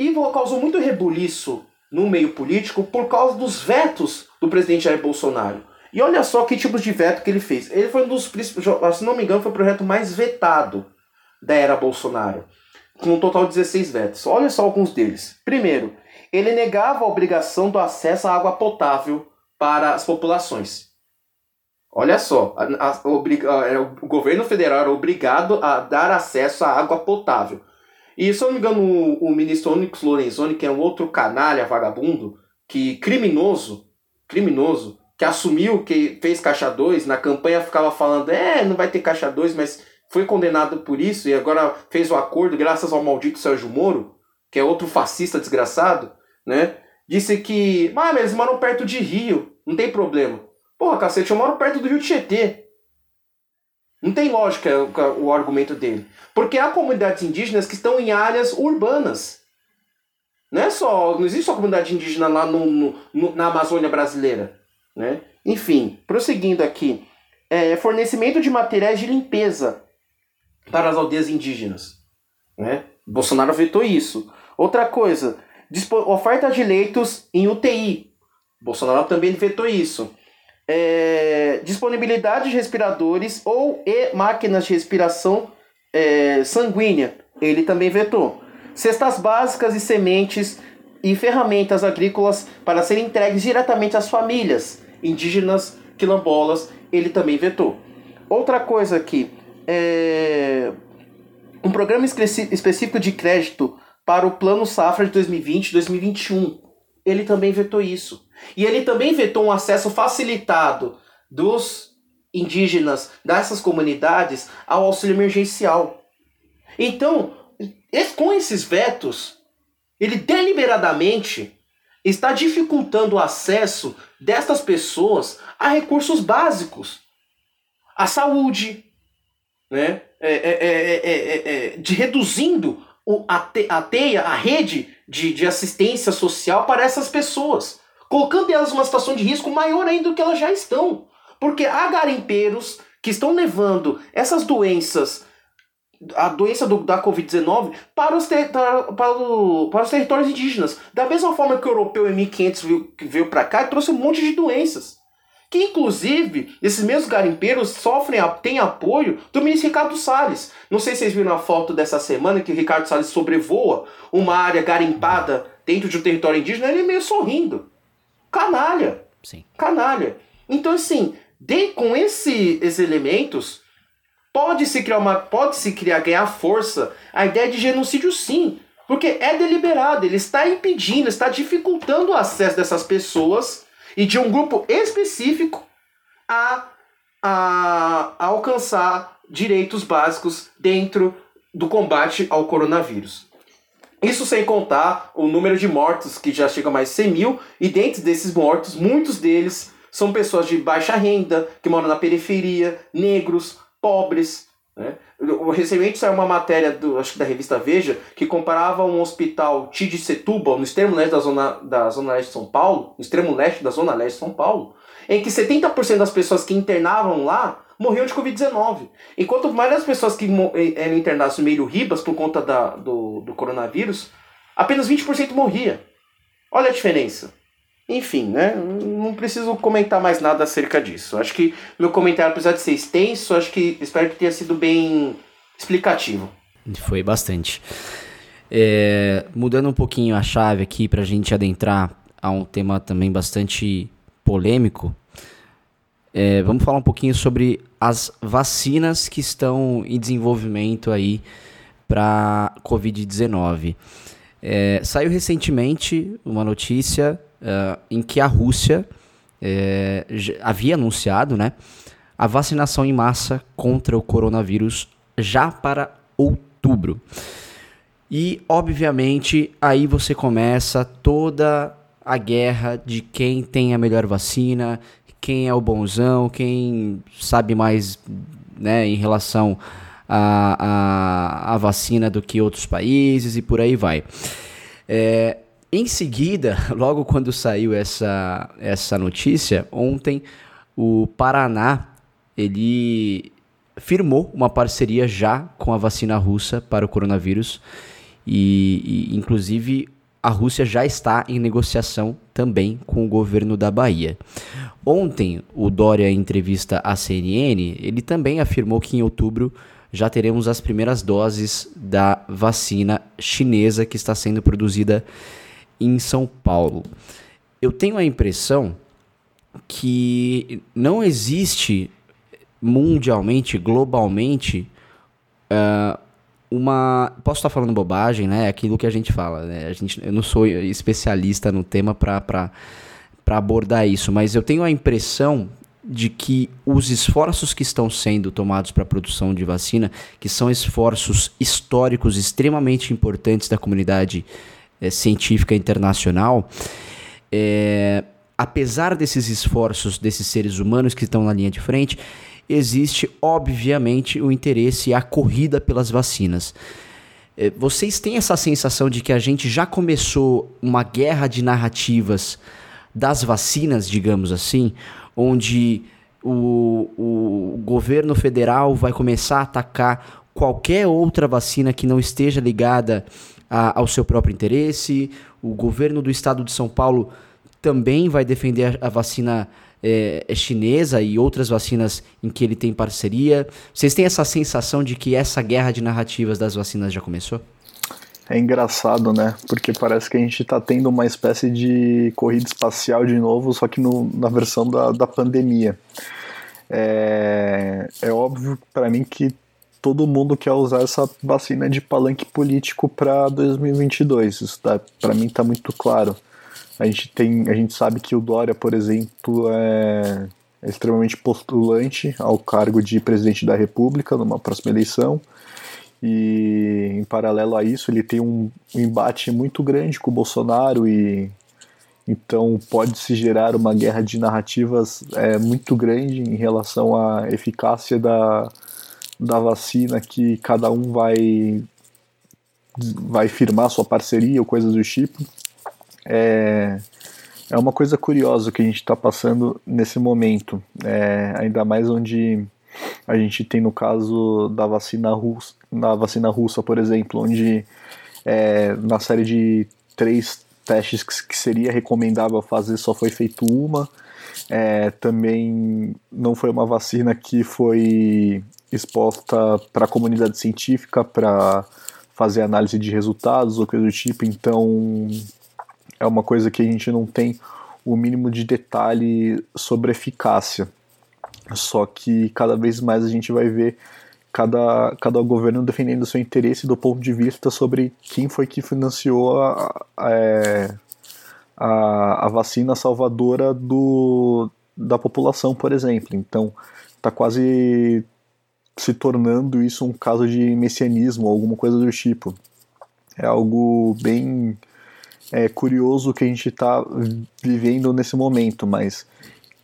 Speaker 3: E causou muito rebuliço no meio político por causa dos vetos do presidente Jair Bolsonaro. E olha só que tipo de veto que ele fez. Ele foi um dos principais, se não me engano, foi o projeto mais vetado da era Bolsonaro, com um total de 16 vetos. Olha só alguns deles. Primeiro, ele negava a obrigação do acesso à água potável para as populações. Olha só, a, a, a, o governo federal era obrigado a dar acesso à água potável. E se eu não me engano, o, o ministro Onyx Lorenzoni, que é um outro canalha vagabundo, que criminoso, criminoso, que assumiu que fez caixa 2, na campanha ficava falando, é, não vai ter caixa 2, mas foi condenado por isso e agora fez o acordo graças ao maldito Sérgio Moro, que é outro fascista desgraçado, né? Disse que, ah, mas eles moram perto de Rio, não tem problema. Porra, cacete, eu moro perto do Rio Tietê. Não tem lógica o, argumento dele. Porque há comunidades indígenas que estão em áreas urbanas. Não é só. Não existe só comunidade indígena lá no, no, no na Amazônia brasileira. Né? Enfim, prosseguindo aqui. É, fornecimento de materiais de limpeza para as aldeias indígenas. Né? Bolsonaro vetou isso. Outra coisa, oferta de leitos em UTI. Bolsonaro também vetou isso. É, disponibilidade de respiradores ou e máquinas de respiração é, sanguínea. Ele também vetou. Cestas básicas e sementes e ferramentas agrícolas para serem entregues diretamente às famílias indígenas quilombolas. Ele também vetou. Outra coisa aqui, é, um programa específico de crédito para o Plano Safra de 2020-2021. Ele também vetou isso. E ele também vetou um acesso facilitado dos indígenas dessas comunidades ao auxílio emergencial. Então, com esses vetos, ele deliberadamente está dificultando o acesso destas pessoas a recursos básicos, a saúde, né? É, é, é, de reduzindo o, a, te, a teia, a rede de, de assistência social para essas pessoas, colocando elas numa situação de risco maior ainda do que elas já estão. Porque há garimpeiros que estão levando essas doenças, a doença do, da Covid-19, para os, ter, para, para, os territórios indígenas. Da mesma forma que o europeu em 1500 veio, veio para cá e trouxe um monte de doenças que inclusive esses mesmos garimpeiros sofrem, têm apoio do ministro Ricardo Salles. Não sei se vocês viram a foto dessa semana que o Ricardo Salles sobrevoa uma área garimpada dentro de um território indígena, ele meio sorrindo. Canalha.
Speaker 1: Sim.
Speaker 3: Canalha. Então, assim, de, com esse, esses elementos, pode-se criar uma. Pode-se criar, ganhar força a ideia de genocídio sim. Porque é deliberado, ele está impedindo, está dificultando o acesso dessas pessoas e de um grupo específico a, a, a alcançar direitos básicos dentro do combate ao coronavírus. Isso sem contar o número de mortos, que já chega a mais de 100 mil, e dentro desses mortos, muitos deles são pessoas de baixa renda, que moram na periferia, negros, pobres. Né? Recentemente saiu uma matéria do, acho que da revista Veja que comparava um hospital Tid Setúbal, no extremo leste da zona, da zona leste de São Paulo, no extremo leste da zona leste de São Paulo, em que 70% das pessoas que internavam lá morriam de Covid-19. Enquanto mais das pessoas que eram internadas no meio Ribas por conta da, do, do coronavírus, apenas 20% morria. Olha a diferença. Enfim, né? Não preciso comentar mais nada acerca disso. Acho que meu comentário, apesar de ser extenso, acho que espero que tenha sido bem explicativo.
Speaker 1: Foi bastante. É, mudando um pouquinho a chave aqui para a gente adentrar a um tema também bastante polêmico, é, vamos falar um pouquinho sobre as vacinas que estão em desenvolvimento aí para Covid-19. É, saiu recentemente uma notícia uh, em que a Rússia é, havia anunciado né, a vacinação em massa contra o coronavírus já para outubro. E, obviamente, aí você começa toda a guerra de quem tem a melhor vacina, quem é o bonzão, quem sabe mais né, em relação à a, vacina do que outros países e por aí vai. É, em seguida, logo quando saiu essa, essa notícia, ontem o Paraná ele firmou uma parceria já com a vacina russa para o coronavírus e, e inclusive a Rússia já está em negociação também com o governo da Bahia. Ontem, o Dória, em entrevista à CNN, ele também afirmou que em outubro já teremos as primeiras doses da vacina chinesa que está sendo produzida em São Paulo. Eu tenho a impressão que não existe mundialmente, globalmente, uh, uma. Posso estar falando bobagem, né? É aquilo que a gente fala. Né? A gente, eu não sou especialista no tema para abordar isso, mas eu tenho a impressão de que os esforços que estão sendo tomados para a produção de vacina, que são esforços históricos extremamente importantes da comunidade é, científica internacional, é, apesar desses esforços desses seres humanos que estão na linha de frente, existe, obviamente, o interesse e a corrida pelas vacinas. É, vocês têm essa sensação de que a gente já começou uma guerra de narrativas das vacinas, digamos assim, onde o, o governo federal vai começar a atacar qualquer outra vacina que não esteja ligada a, ao seu próprio interesse, o governo do estado de São Paulo também vai defender a, a vacina é, é, chinesa e outras vacinas em que ele tem parceria. Vocês têm essa sensação de que essa guerra de narrativas das vacinas já começou?
Speaker 2: É engraçado, né? Porque parece que a gente está tendo uma espécie de corrida espacial de novo, só que no, na versão da, da pandemia. É, é óbvio para mim que todo mundo quer usar essa vacina de palanque político para 2022. Isso tá, para mim está muito claro. A gente tem, a gente sabe que o Dória, por exemplo, é, é extremamente postulante ao cargo de presidente da República numa próxima eleição. E em paralelo a isso, ele tem um, um embate muito grande com o Bolsonaro e então pode se gerar uma guerra de narrativas é, muito grande em relação à eficácia da, da vacina que cada um vai vai firmar sua parceria ou coisas do tipo é, é uma coisa curiosa que a gente está passando nesse momento, é, ainda mais onde a gente tem no caso da vacina russa, na vacina russa, por exemplo, onde é, na série de três testes que, que seria recomendável fazer só foi feito uma. É, também não foi uma vacina que foi exposta para a comunidade científica para fazer análise de resultados ou coisa do tipo, então é uma coisa que a gente não tem o mínimo de detalhe sobre eficácia. Só que cada vez mais a gente vai ver cada, cada governo defendendo seu interesse do ponto de vista sobre quem foi que financiou a, a, é, a, a vacina salvadora do, da população, por exemplo. Então, está quase se tornando isso um caso de messianismo, alguma coisa do tipo. É algo bem é curioso que a gente está vivendo nesse momento, mas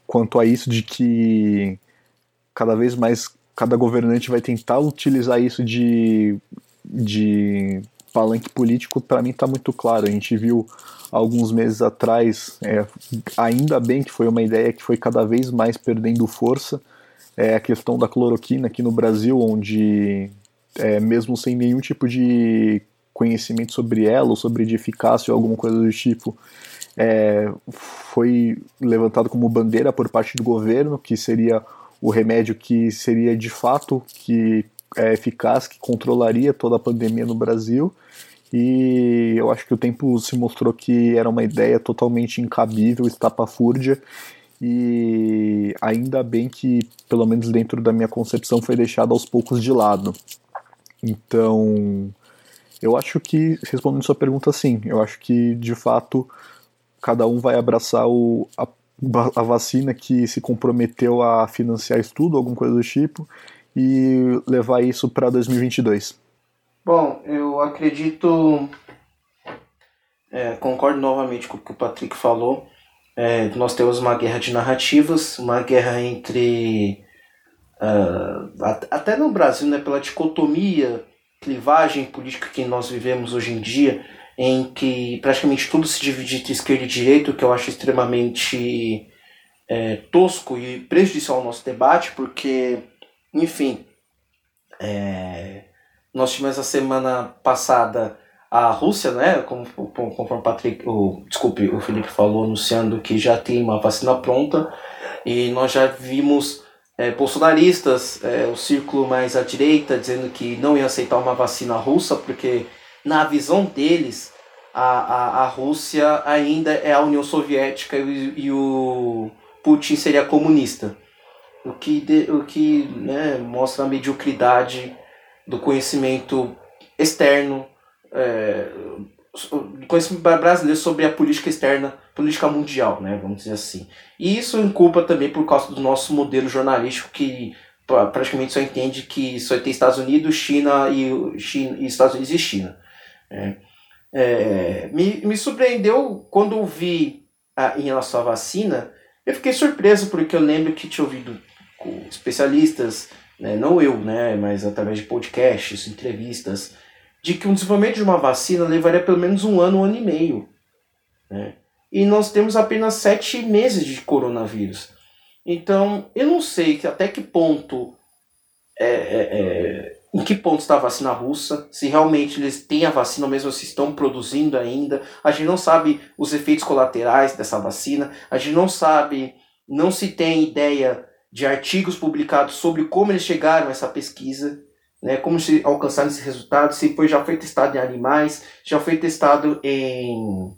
Speaker 2: quanto a isso de que cada vez mais cada governante vai tentar utilizar isso de, de palanque político, para mim está muito claro. A gente viu alguns meses atrás, é, ainda bem que foi uma ideia que foi cada vez mais perdendo força, é a questão da cloroquina aqui no Brasil, onde é, mesmo sem nenhum tipo de conhecimento sobre ela ou sobre de eficácia ou alguma coisa do tipo é, foi levantado como bandeira por parte do governo que seria o remédio que seria de fato que é eficaz, que controlaria toda a pandemia no Brasil. E eu acho que o tempo se mostrou que era uma ideia totalmente incabível, estapafúrdia, e ainda bem que, pelo menos dentro da minha concepção, foi deixado aos poucos de lado. Então, eu acho que, respondendo sua pergunta, sim. Eu acho que, de fato, cada um vai abraçar o, a, a vacina que se comprometeu a financiar estudo, alguma coisa do tipo, e levar isso para 2022.
Speaker 3: Bom, eu acredito. É, concordo novamente com o que o Patrick falou. É, nós temos uma guerra de narrativas, uma guerra entre. Uh, até no Brasil, né, pela dicotomia clivagem política que nós vivemos hoje em dia, em que praticamente tudo se divide entre esquerda e direita, que eu acho extremamente é, tosco e prejudicial ao nosso debate, porque, enfim, é, nós tivemos a semana passada a Rússia, né, como, conforme o Patrick, o, desculpe, o Felipe falou, anunciando que já tem uma vacina pronta, e nós já vimos é, bolsonaristas, é, o círculo mais à direita, dizendo que não ia aceitar uma vacina russa, porque na visão deles a, a, a Rússia ainda é a União Soviética e, e o Putin seria comunista. O que, de, o que né, mostra a mediocridade do conhecimento externo, é, conhecimento brasileiro sobre a política externa, política mundial, né, vamos dizer assim. E isso inculpa também por causa do nosso modelo jornalístico que praticamente só entende que só tem Estados Unidos, China e, China, e Estados Unidos e China. É, é, me, me surpreendeu quando vi a, em relação à vacina, eu fiquei surpreso porque eu lembro que tinha ouvido especialistas, né, não eu, né, mas através de podcasts, entrevistas, de que um desenvolvimento de uma vacina levaria pelo menos um ano, um ano e meio. Né? E nós temos apenas sete meses de coronavírus. Então, eu não sei que até que ponto. É, é, é, em que ponto está a vacina russa, se realmente eles têm a vacina, ou mesmo se estão produzindo ainda. A gente não sabe os efeitos colaterais dessa vacina, a gente não sabe, não se tem ideia de artigos publicados sobre como eles chegaram a essa pesquisa, né, como se alcançaram esse resultado, se foi, já foi testado em animais, já foi testado em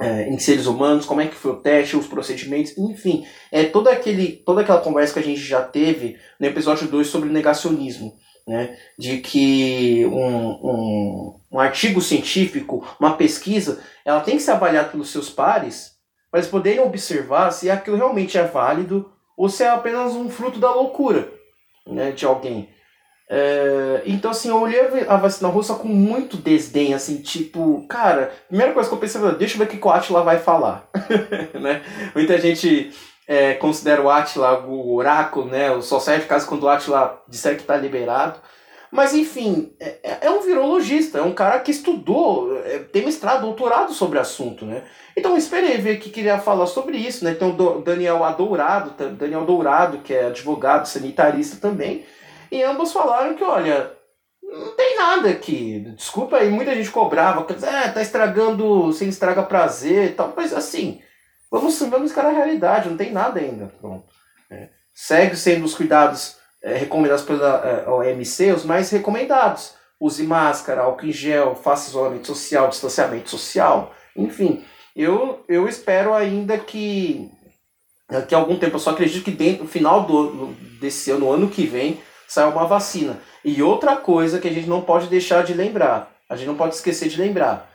Speaker 3: é, em seres humanos, como é que foi o teste, os procedimentos, enfim, é toda, aquele, toda aquela conversa que a gente já teve no episódio 2 sobre negacionismo, né, de que um, um, um artigo científico, uma pesquisa, ela tem que ser avaliada pelos seus pares, para eles poderem observar se aquilo realmente é válido ou se é apenas um fruto da loucura né, de alguém. É, então, assim, eu olhei a vacina russa com muito desdém, assim, tipo, cara, primeira coisa que eu pensei, deixa eu ver o que o Atila vai falar, né? Muita gente é, considera o Atila o oráculo, né? Só serve caso quando o Atila disser que está liberado. Mas, enfim, é, é, é, um virologista, é um cara que estudou, é, tem mestrado, doutorado sobre o assunto, né? Então, esperei ver que queria falar sobre isso, né? Tem o Daniel Adourado, Daniel Dourado, que é advogado sanitarista também, e ambos falaram que, olha, não tem nada aqui. Desculpa aí, muita gente cobrava, é, tá estragando, sem estraga prazer e tal, mas assim, vamos, vamos ficar a realidade, não tem nada ainda. Pronto. É. Segue sendo os cuidados é, recomendados pela é, OMC, os mais recomendados. Use máscara, álcool em gel, faça isolamento social, distanciamento social, enfim. Eu, eu espero ainda que daqui a algum tempo, eu só acredito que dentro, no final do, desse ano, ano que vem, sai uma vacina. E outra coisa que a gente não pode deixar de lembrar, a gente não pode esquecer de lembrar: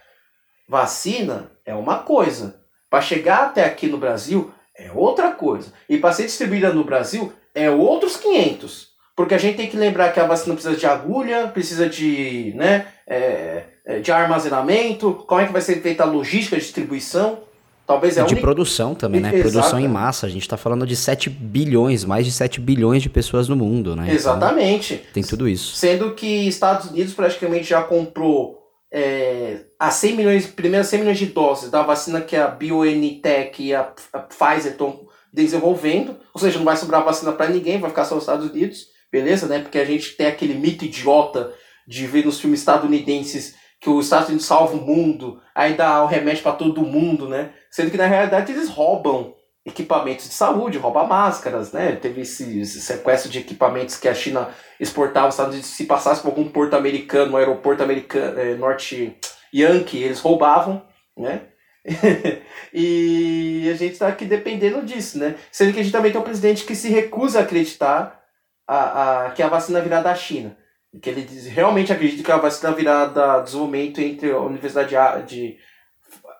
Speaker 3: vacina é uma coisa, para chegar até aqui no Brasil é outra coisa, e para ser distribuída no Brasil é outros 500. Porque a gente tem que lembrar que a vacina precisa de agulha, precisa de, né, é, é de armazenamento, como é que vai ser feita a logística de distribuição. Talvez é
Speaker 1: de única... produção também, né? Exato. Produção em massa. A gente está falando de 7 bilhões, mais de 7 bilhões de pessoas no mundo, né?
Speaker 3: Então, Exatamente.
Speaker 1: Então, tem tudo isso.
Speaker 3: Sendo que Estados Unidos praticamente já comprou é, a 100 milhões, primeiras 100 milhões de doses da vacina que a BioNTech e a, a Pfizer estão desenvolvendo. Ou seja, não vai sobrar vacina para ninguém, vai ficar só nos Estados Unidos, beleza, né? Porque a gente tem aquele mito idiota de ver nos filmes estadunidenses que os Estados Unidos salva o mundo, aí dá o remédio para todo mundo, né? Sendo que na realidade eles roubam equipamentos de saúde, roubam máscaras, né? Teve esse, esse sequestro de equipamentos que a China exportava aos Estados Unidos, se passasse por algum porto americano, um aeroporto americano, é, norte Yankee, eles roubavam, né? e a gente está aqui dependendo disso, né? Sendo que a gente também tem um presidente que se recusa a acreditar a, a, que a vacina virá da China que ele realmente acredita que ela vai ser na virada desenvolvimento entre a Universidade de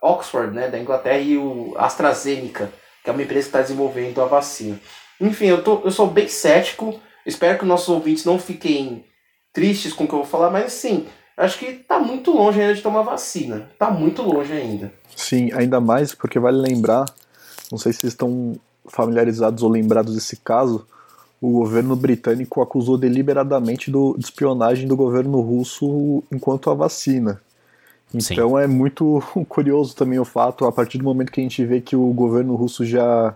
Speaker 3: Oxford, né, da Inglaterra, e o AstraZeneca, que é uma empresa que está desenvolvendo a vacina. Enfim, eu, tô, eu sou bem cético, espero que nossos ouvintes não fiquem tristes com o que eu vou falar, mas sim, acho que está muito longe ainda de tomar vacina. Está muito longe ainda.
Speaker 2: Sim, ainda mais porque vale lembrar, não sei se estão familiarizados ou lembrados desse caso, o governo britânico acusou deliberadamente do, de espionagem do governo russo enquanto a vacina. Então Sim. é muito curioso também o fato, a partir do momento que a gente vê que o governo russo já,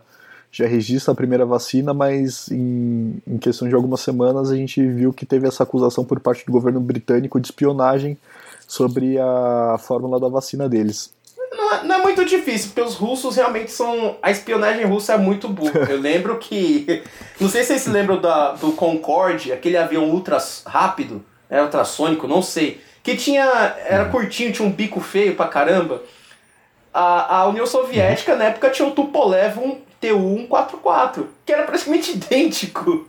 Speaker 2: já registra a primeira vacina, mas em, em questão de algumas semanas a gente viu que teve essa acusação por parte do governo britânico de espionagem sobre a fórmula da vacina deles.
Speaker 3: Não é, não é, muito difícil, porque os russos realmente são. A espionagem russa é muito boa. Eu lembro que. Não sei se vocês se lembram da, do Concorde, aquele avião ultra rápido, é ultrassônico, não sei. Que tinha. Era curtinho, tinha um bico feio pra caramba. A, a União Soviética, na época, tinha o Tupolev 1, TU-144, que era praticamente idêntico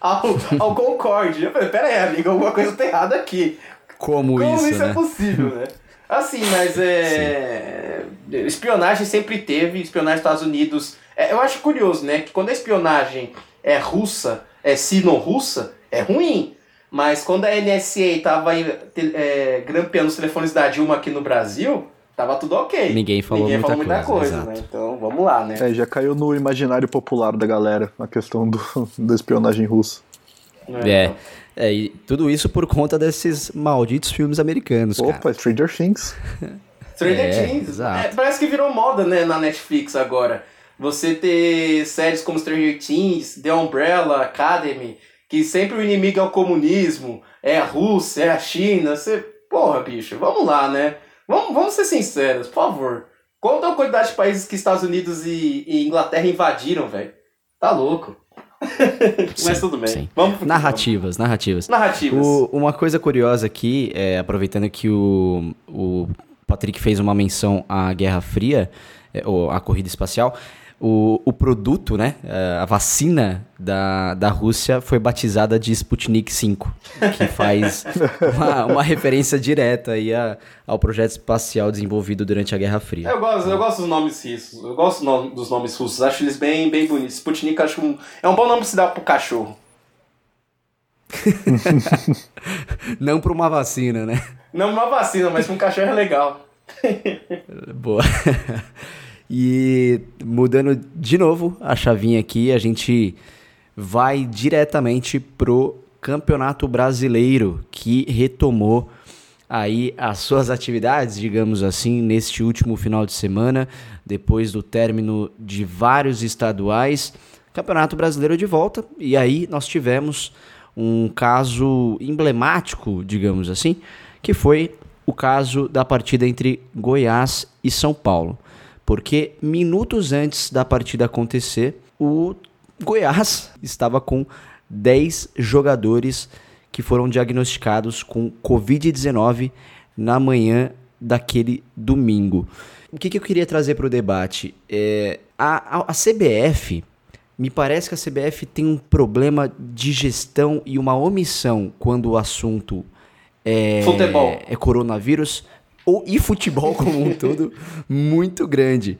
Speaker 3: ao, ao Concorde. Eu falei, pera aí, amigo, alguma coisa tá errada aqui.
Speaker 1: Como,
Speaker 3: Como
Speaker 1: isso,
Speaker 3: isso
Speaker 1: né?
Speaker 3: é possível, né? Assim, mas é. Espionagem sempre teve, espionagem dos Estados Unidos. É, eu acho curioso, né? Que quando a espionagem é russa, é sino-russa, é ruim. Mas quando a NSA tava é, grampeando os telefones da Dilma aqui no Brasil, tava tudo ok.
Speaker 1: Ninguém falou
Speaker 3: Ninguém
Speaker 1: muita
Speaker 3: falou muita
Speaker 1: coisa,
Speaker 3: coisa, né? Então vamos lá, né?
Speaker 2: É, já caiu no imaginário popular da galera a questão do, da espionagem russa.
Speaker 1: É. É, e tudo isso por conta desses malditos filmes americanos, cara.
Speaker 2: Opa, Stranger Things.
Speaker 3: Stranger
Speaker 1: É,
Speaker 3: Things.
Speaker 1: exato.
Speaker 3: É, parece que virou moda, né, na Netflix agora. Você ter séries como Stranger Things, The Umbrella Academy, que sempre o inimigo é o comunismo, é a Rússia, é a China. Você... Porra, bicho, vamos lá, né? Vamos, vamos ser sinceros, por favor. Qual a quantidade de países que Estados Unidos e, e Inglaterra invadiram, velho? Tá louco. Mas
Speaker 1: Sim,
Speaker 3: tudo bem.
Speaker 1: sim.
Speaker 3: Vamos pro
Speaker 1: Narrativas, narrativas.
Speaker 3: vamos. Narrativas.
Speaker 1: O- uma coisa curiosa aqui, é, aproveitando que o, o Patrick fez uma menção à Guerra Fria, é, ou à corrida espacial, o, o produto, né, é, a vacina da, da Rússia foi batizada de Sputnik 5, que faz uma, uma referência direta aí a- ao projeto espacial desenvolvido durante a Guerra Fria.
Speaker 3: Eu gosto, eu gosto dos nomes russos. Eu gosto no- dos nomes russos. Acho eles bem, bem bonitos. Sputnik acho um, é um bom nome pra se dar pro cachorro.
Speaker 1: Não para uma vacina, né?
Speaker 3: Não uma vacina, mas pra um cachorro é legal.
Speaker 1: Boa. E mudando de novo a chavinha aqui, a gente vai diretamente pro Campeonato Brasileiro, que retomou aí as suas atividades, digamos assim, neste último final de semana, depois do término de vários estaduais. Campeonato Brasileiro de volta, e aí nós tivemos um caso emblemático, digamos assim, que foi o caso da partida entre Goiás e São Paulo. Porque minutos antes da partida acontecer, o Goiás estava com 10 jogadores que foram diagnosticados com Covid-19 na manhã daquele domingo. O que, que eu queria trazer para o debate? É, a, a, a CBF, me parece que a CBF tem um problema de gestão e uma omissão quando o assunto é,
Speaker 3: Futebol.
Speaker 1: é coronavírus ou, e futebol como um todo muito grande.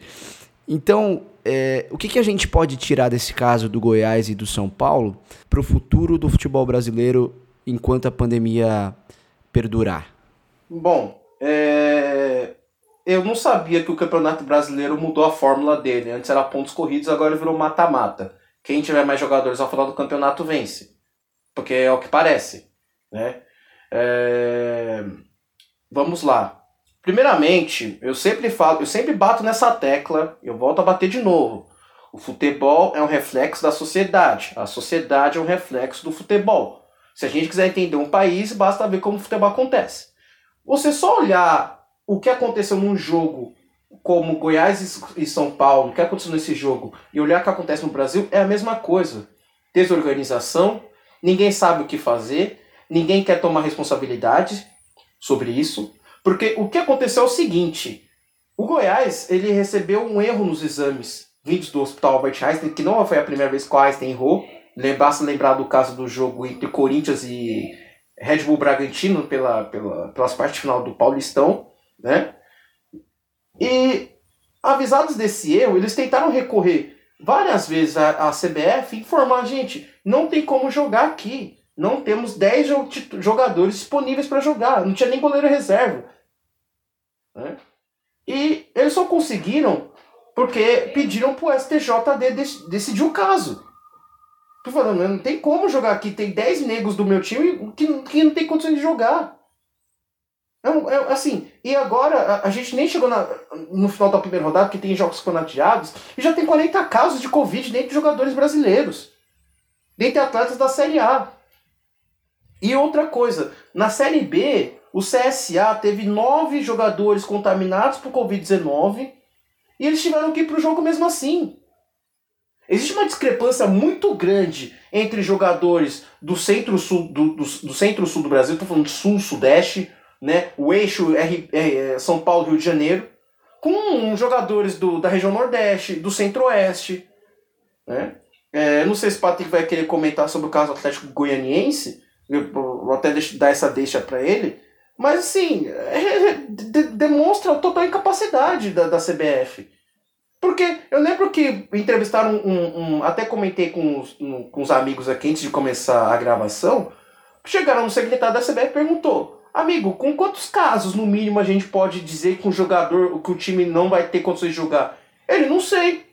Speaker 1: Então, é, o que, que a gente pode tirar desse caso do Goiás e do São Paulo para o futuro do futebol brasileiro enquanto a pandemia perdurar?
Speaker 3: Bom, é... eu não sabia que o Campeonato Brasileiro mudou a fórmula dele. Antes era pontos corridos, agora virou mata-mata. Quem tiver mais jogadores ao final do campeonato vence. Porque é o que parece. Né? É... Vamos lá. Primeiramente, eu sempre falo, eu sempre bato nessa tecla, eu volto a bater de novo. O futebol é um reflexo da sociedade. A sociedade é um reflexo do futebol. Se a gente quiser entender um país, basta ver como o futebol acontece. Você só olhar o que aconteceu num jogo como Goiás e São Paulo, o que aconteceu nesse jogo, e olhar o que acontece no Brasil, é a mesma coisa. Desorganização, ninguém sabe o que fazer, ninguém quer tomar responsabilidade sobre isso, porque o que aconteceu é o seguinte, o Goiás, ele recebeu um erro nos exames vindos do Hospital Albert Einstein, que não foi a primeira vez que o Einstein errou, basta lembrar do caso do jogo entre Corinthians e Red Bull Bragantino pela, pela, pelas partes final do Paulistão, né? E avisados desse erro, eles tentaram recorrer várias vezes à, à CBF e informar, gente, não tem como jogar aqui. Não temos 10 jo jogadores disponíveis para jogar. Não tinha nem goleiro reserva. Né? E eles só conseguiram porque pediram pro STJD dec decidir o caso. Tô falando, não tem como jogar aqui. Tem 10 negros do meu time que, que não tem condições de jogar. É, assim, e agora a, a, gente nem chegou na, no final da primeira rodada, porque tem jogos fanatiados, e já tem 40 casos de Covid dentro de jogadores brasileiros. Dentre atletas da Série A. E outra coisa, na Série B, o CSA teve nove jogadores contaminados por Covid-19 e eles tiveram que ir para o jogo mesmo assim. Existe uma discrepância muito grande entre jogadores do centro-sul do, do, do centro-sul do Brasil, estou falando sul-sudeste, né, o eixo R, R, São Paulo-Rio de Janeiro, com jogadores do, da região nordeste, do centro-oeste. né? É, não sei se o Patrick vai querer comentar sobre o caso Atlético Goianiense, eu vou até dar essa deixa para ele, mas assim, é, é, de, demonstra a total incapacidade da, da CBF. Porque eu lembro que entrevistaram um. um até comentei com os, um, com os amigos aqui antes de começar a gravação. Chegaram no secretário da CBF e perguntou: Amigo, com quantos casos no mínimo a gente pode dizer que um jogador, que o time não vai ter condições de jogar? Ele não sei.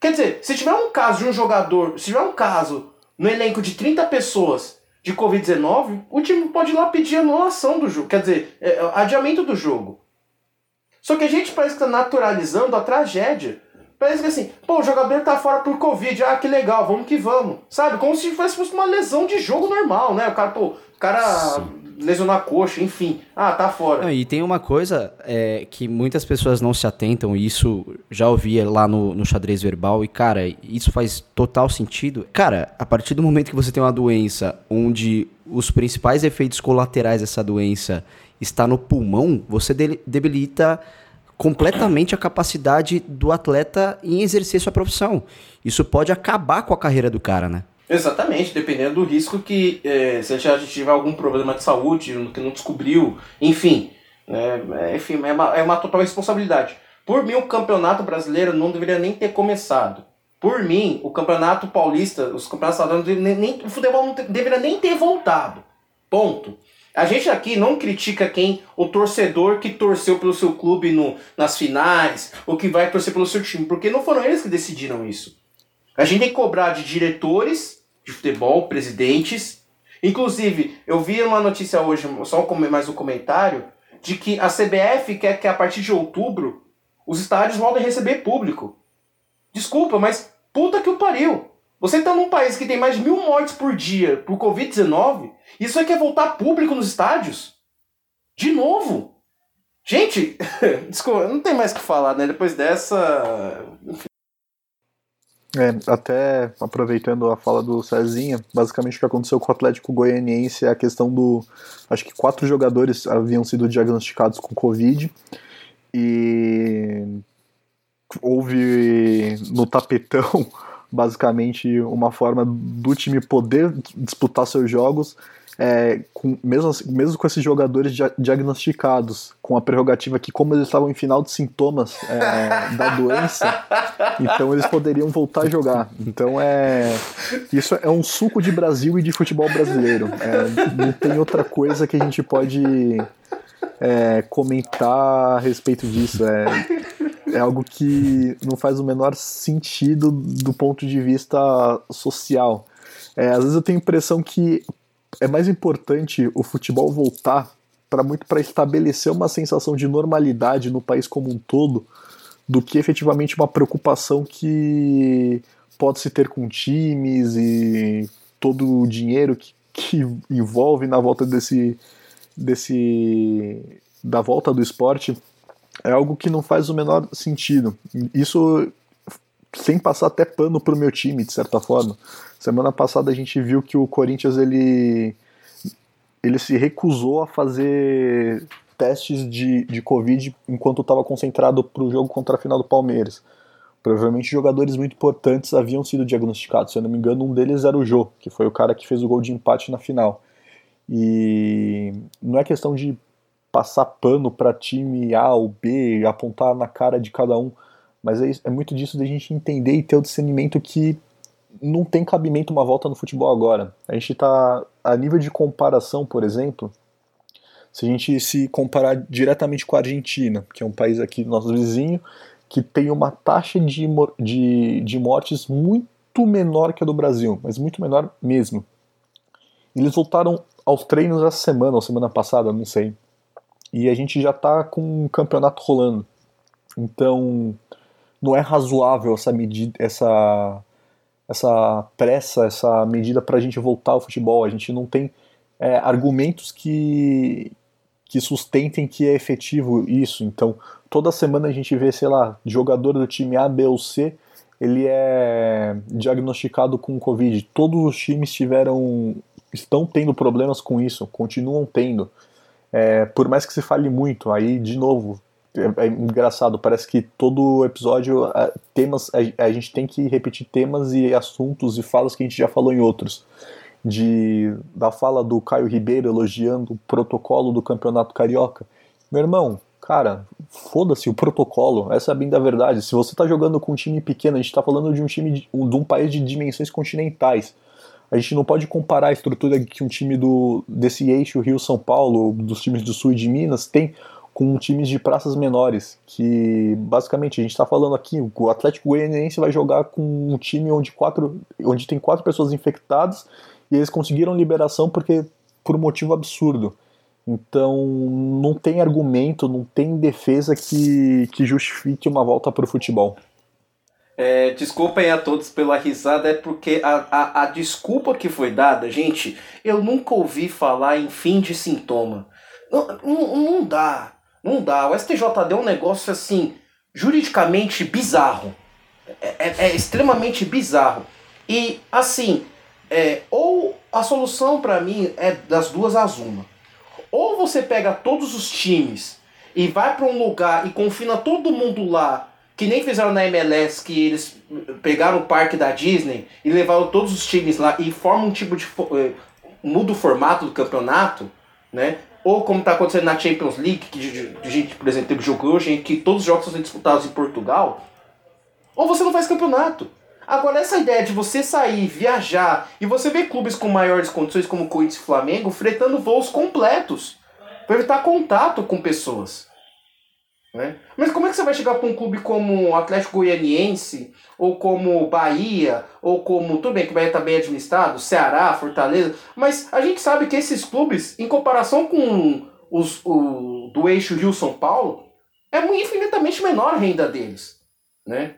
Speaker 3: Quer dizer, se tiver um caso de um jogador, se tiver um caso no elenco de 30 pessoas de Covid-19, o time pode ir lá pedir anulação do jogo, quer dizer, é, adiamento do jogo. Só que a gente parece que está naturalizando a tragédia. Parece que assim, pô, o jogador tá fora por Covid, ah, que legal, vamos que vamos. Sabe? Como se fosse uma lesão de jogo normal, né? O cara, pô, o cara Sim lesionou a coxa, enfim. Ah, tá fora.
Speaker 1: Não, e tem uma coisa é, que muitas pessoas não se atentam, e isso já ouvia lá no, no xadrez verbal, e cara, isso faz total sentido. Cara, a partir do momento que você tem uma doença onde os principais efeitos colaterais dessa doença está no pulmão, você debilita completamente a capacidade do atleta em exercer sua profissão. Isso pode acabar com a carreira do cara, né?
Speaker 3: Exatamente, dependendo do risco que, é, se a gente tiver algum problema de saúde que não descobriu, enfim, é, enfim é, uma, é uma total responsabilidade. Por mim, o campeonato brasileiro não deveria nem ter começado. Por mim, o campeonato paulista, os campeonatos estaduais, nem, nem, o futebol não deveria nem ter voltado. Ponto. A gente aqui não critica quem, o torcedor que torceu pelo seu clube no, nas finais, ou que vai torcer pelo seu time, porque não foram eles que decidiram isso. A gente tem que cobrar de diretores de futebol, presidentes. Inclusive, eu vi uma notícia hoje, só mais um comentário, de que a CBF quer que a partir de outubro os estádios voltem a receber público. Desculpa, mas puta que o pariu. Você tá num país que tem mais de mil mortes por dia por Covid-19 e isso aí quer voltar público nos estádios? De novo? Gente, desculpa, não tem mais o que falar, né? Depois dessa.
Speaker 2: É, até aproveitando a fala do Cezinha, basicamente o que aconteceu com o Atlético Goianiense é a questão do. Acho que quatro jogadores haviam sido diagnosticados com Covid e houve no tapetão basicamente uma forma do time poder disputar seus jogos é, com, mesmo, assim, mesmo com esses jogadores dia, diagnosticados, com a prerrogativa que, como eles estavam em final de sintomas é, da doença, então eles poderiam voltar a jogar. Então é. Isso é um suco de Brasil e de futebol brasileiro. É, não tem outra coisa que a gente pode é, comentar a respeito disso. É, é algo que não faz o menor sentido do ponto de vista social. É, às vezes eu tenho a impressão que é mais importante o futebol voltar para muito para estabelecer uma sensação de normalidade no país como um todo do que efetivamente uma preocupação que pode se ter com times e todo o dinheiro que, que envolve na volta desse desse da volta do esporte é algo que não faz o menor sentido. Isso sem passar até pano pro meu time, de certa forma. Semana passada a gente viu que o Corinthians ele, ele se recusou a fazer testes de, de Covid enquanto estava concentrado para o jogo contra a final do Palmeiras. Provavelmente jogadores muito importantes haviam sido diagnosticados. Se eu não me engano, um deles era o Jô, que foi o cara que fez o gol de empate na final. E não é questão de passar pano para time A ou B, apontar na cara de cada um, mas é, é muito disso de a gente entender e ter o discernimento que não tem cabimento uma volta no futebol agora. A gente está a nível de comparação, por exemplo, se a gente se comparar diretamente com a Argentina, que é um país aqui nosso vizinho, que tem uma taxa de, de, de mortes muito menor que a do Brasil, mas muito menor mesmo. Eles voltaram aos treinos essa semana, ou semana passada, não sei. E a gente já está com um campeonato rolando. Então, não é razoável essa medida, essa essa pressa, essa medida para a gente voltar ao futebol. A gente não tem é, argumentos que, que sustentem que é efetivo isso. Então, toda semana a gente vê, sei lá, jogador do time A, B ou C, ele é diagnosticado com Covid. Todos os times tiveram, estão tendo problemas com isso, continuam tendo. É, por mais que se fale muito, aí, de novo, é, é engraçado, parece que todo episódio temas a, a, gente tem que repetir temas e assuntos e falas que a gente já falou em outros. De da fala do Caio Ribeiro elogiando o protocolo do Campeonato Carioca. Meu irmão, cara, foda-se o protocolo, essa é bem da verdade. Se você tá jogando com um time pequeno, a gente tá falando de um time de, de um país de dimensões continentais. A gente não pode comparar a estrutura que um time do, desse eixo Rio-São Paulo, dos times do sul e de Minas, tem com times de praças menores, que basicamente a gente está falando aqui, o Atlético Goianiense vai jogar com um time onde, quatro, onde tem quatro pessoas infectadas e eles conseguiram liberação porque por um motivo absurdo. Então não tem argumento, não tem defesa que, que justifique uma volta para o futebol.
Speaker 3: É, desculpem a todos pela risada, é porque a, a, a desculpa que foi dada, gente, eu nunca ouvi falar em fim de sintoma. Não, não, não dá. Não dá. O STJD é um negócio assim, juridicamente bizarro. É, é, é extremamente bizarro. E assim, é, ou a solução para mim é das duas as uma. Ou você pega todos os times e vai para um lugar e confina todo mundo lá, que nem fizeram na MLS, que eles pegaram o parque da Disney e levaram todos os times lá e formam um tipo de. Eh, muda o formato do campeonato, né? Ou como está acontecendo na Champions League, que a gente, por exemplo, teve jogo hoje em que todos os jogos sendo disputados em Portugal. Ou você não faz campeonato. Agora, essa ideia de você sair, viajar, e você ver clubes com maiores condições, como Corinthians e Flamengo, fretando voos completos para evitar contato com pessoas. Né? Mas como é que você vai chegar para um clube como o Atlético Goianiense, ou como Bahia, ou como. Tudo bem que o Bahia está bem administrado, Ceará, Fortaleza, mas a gente sabe que esses clubes, em comparação com os o, do eixo Rio-São Paulo, é infinitamente menor a renda deles. Né?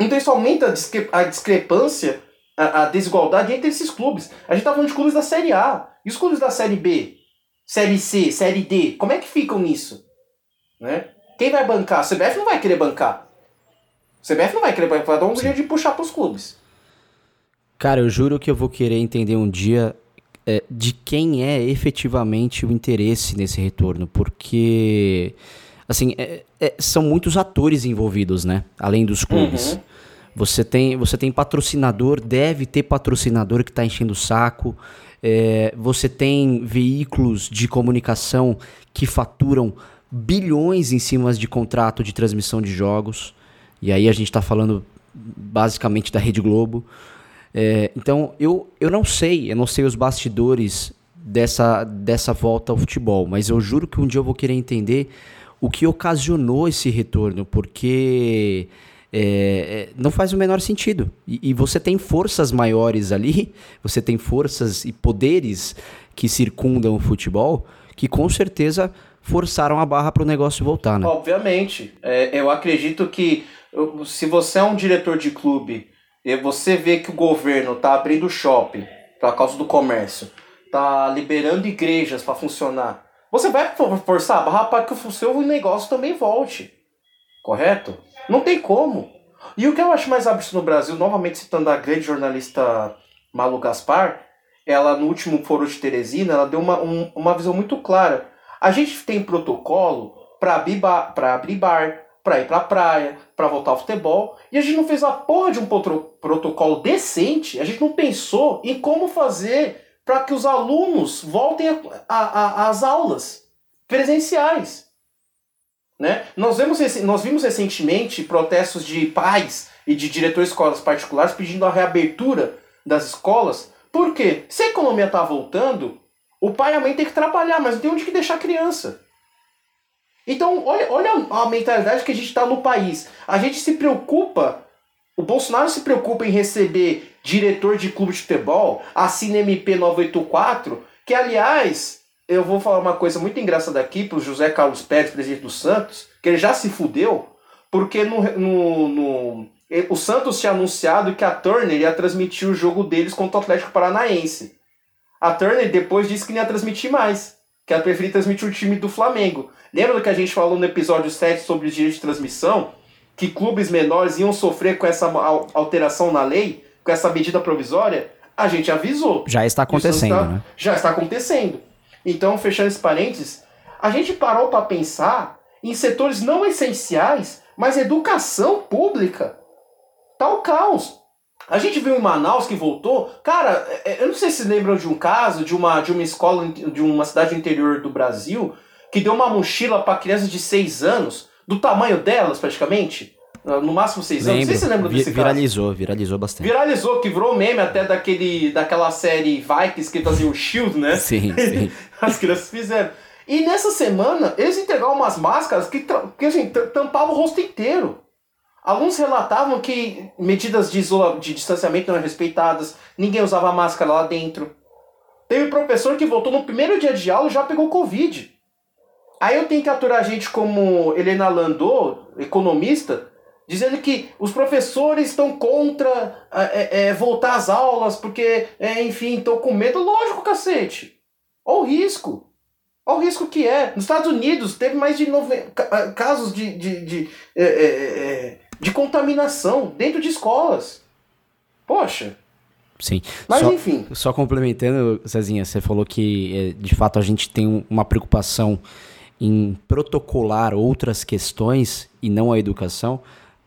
Speaker 3: Então isso aumenta a, discre a discrepância, a, a, desigualdade entre esses clubes. A gente está falando de clubes da Série A. E os clubes da Série B, Série C, Série D, como é que ficam nisso? Né? Quem vai bancar? A CBF não vai querer bancar. A CBF não vai querer bancar, vai dar um jeito de puxar pros clubes.
Speaker 1: Cara, eu juro que eu vou querer entender um dia é, de quem é efetivamente o interesse nesse retorno, porque assim é, é, são muitos atores envolvidos, né? Além dos clubes. Uhum. Você tem, você tem patrocinador, deve ter patrocinador que está enchendo o saco. É, você tem veículos de comunicação que faturam bilhões em cima de contrato de transmissão de jogos. E aí a gente está falando basicamente da Rede Globo. É, então eu, eu não sei, eu não sei os bastidores dessa, dessa volta ao futebol, mas eu juro que um dia eu vou querer entender o que ocasionou esse retorno, porque é, é não faz o menor sentido. E, e, você tem forças maiores ali, você tem forças e poderes que circundam o futebol, que com certeza forçaram a barra para o negócio voltar, né?
Speaker 3: Obviamente. É, eu acredito que se você é um diretor de clube e você vê que o governo tá abrindo shopping por causa do comércio, tá liberando igrejas para funcionar, você vai forçar a barra para que o seu negócio também volte. Correto? Não tem como. E o que eu acho mais absurdo no Brasil, novamente citando a grande jornalista Malu Gaspar, ela no último foro de Teresina, ela deu uma, um, uma visão muito clara a gente tem protocolo para abrir bar, para ir pra praia, para voltar ao futebol, e a gente não fez a porra de um protocolo decente, a gente não pensou em como fazer para que os alunos voltem às aulas presenciais. Né? Nós, vemos, nós vimos recentemente protestos de pais e de diretores de escolas particulares pedindo a reabertura das escolas. Por quê? Se a economia está voltando, o pai e a mãe tem que trabalhar, mas não tem onde que deixar a criança. Então, olha, olha a mentalidade que a gente está no país. A gente se preocupa, o Bolsonaro se preocupa em receber diretor de clube de futebol, assina MP 984, que aliás, eu vou falar uma coisa muito engraçada aqui para o José Carlos Pérez, presidente do Santos, que ele já se fudeu, porque no, no, no, o Santos tinha anunciado que a Turner ia transmitir o jogo deles contra o Atlético Paranaense. A Turner depois disse que não ia transmitir mais, que ela preferia transmitir o time do Flamengo. Lembra do que a gente falou no episódio 7 sobre os direitos de transmissão? Que clubes menores iam sofrer com essa alteração na lei, com essa medida provisória? A gente avisou.
Speaker 1: Já está acontecendo, está,
Speaker 3: né? Já está acontecendo. Então, fechando esse parênteses, a gente parou para pensar em setores não essenciais, mas educação pública. Tá o caos. A gente viu em Manaus que voltou. Cara, é, é, eu não sei se lembram de um caso de uma, de uma escola de uma cidade interior do Brasil que deu uma mochila para crianças de 6 anos, do tamanho delas praticamente. No máximo 6 anos. Não sei se você lembra desse
Speaker 1: viralizou, caso. Viralizou bastante.
Speaker 3: Viralizou, que virou meme até daquele, daquela série Vikings que fazia o Shield, né?
Speaker 1: Sim, sim.
Speaker 3: As crianças fizeram. E nessa semana, eles entregaram umas máscaras que, que assim, tampavam o rosto inteiro. Alguns relatavam que medidas de, de distanciamento não eram respeitadas, ninguém usava máscara lá dentro. Teve professor que voltou no primeiro dia de aula e já pegou Covid. Aí eu tenho que aturar gente como Helena Landau, economista, dizendo que os professores estão contra é, é, voltar às aulas porque, é, enfim, estão com medo. Lógico, cacete. Olha o risco. Olha o risco que é. Nos Estados Unidos teve mais de nove... casos de, de, de, é, é, é de contaminação dentro de escolas. Poxa.
Speaker 1: Sim.
Speaker 3: Mas
Speaker 1: só,
Speaker 3: enfim.
Speaker 1: Só complementando, Cezinha, você falou que de fato a gente tem uma preocupação em protocolar outras questões e não a educação.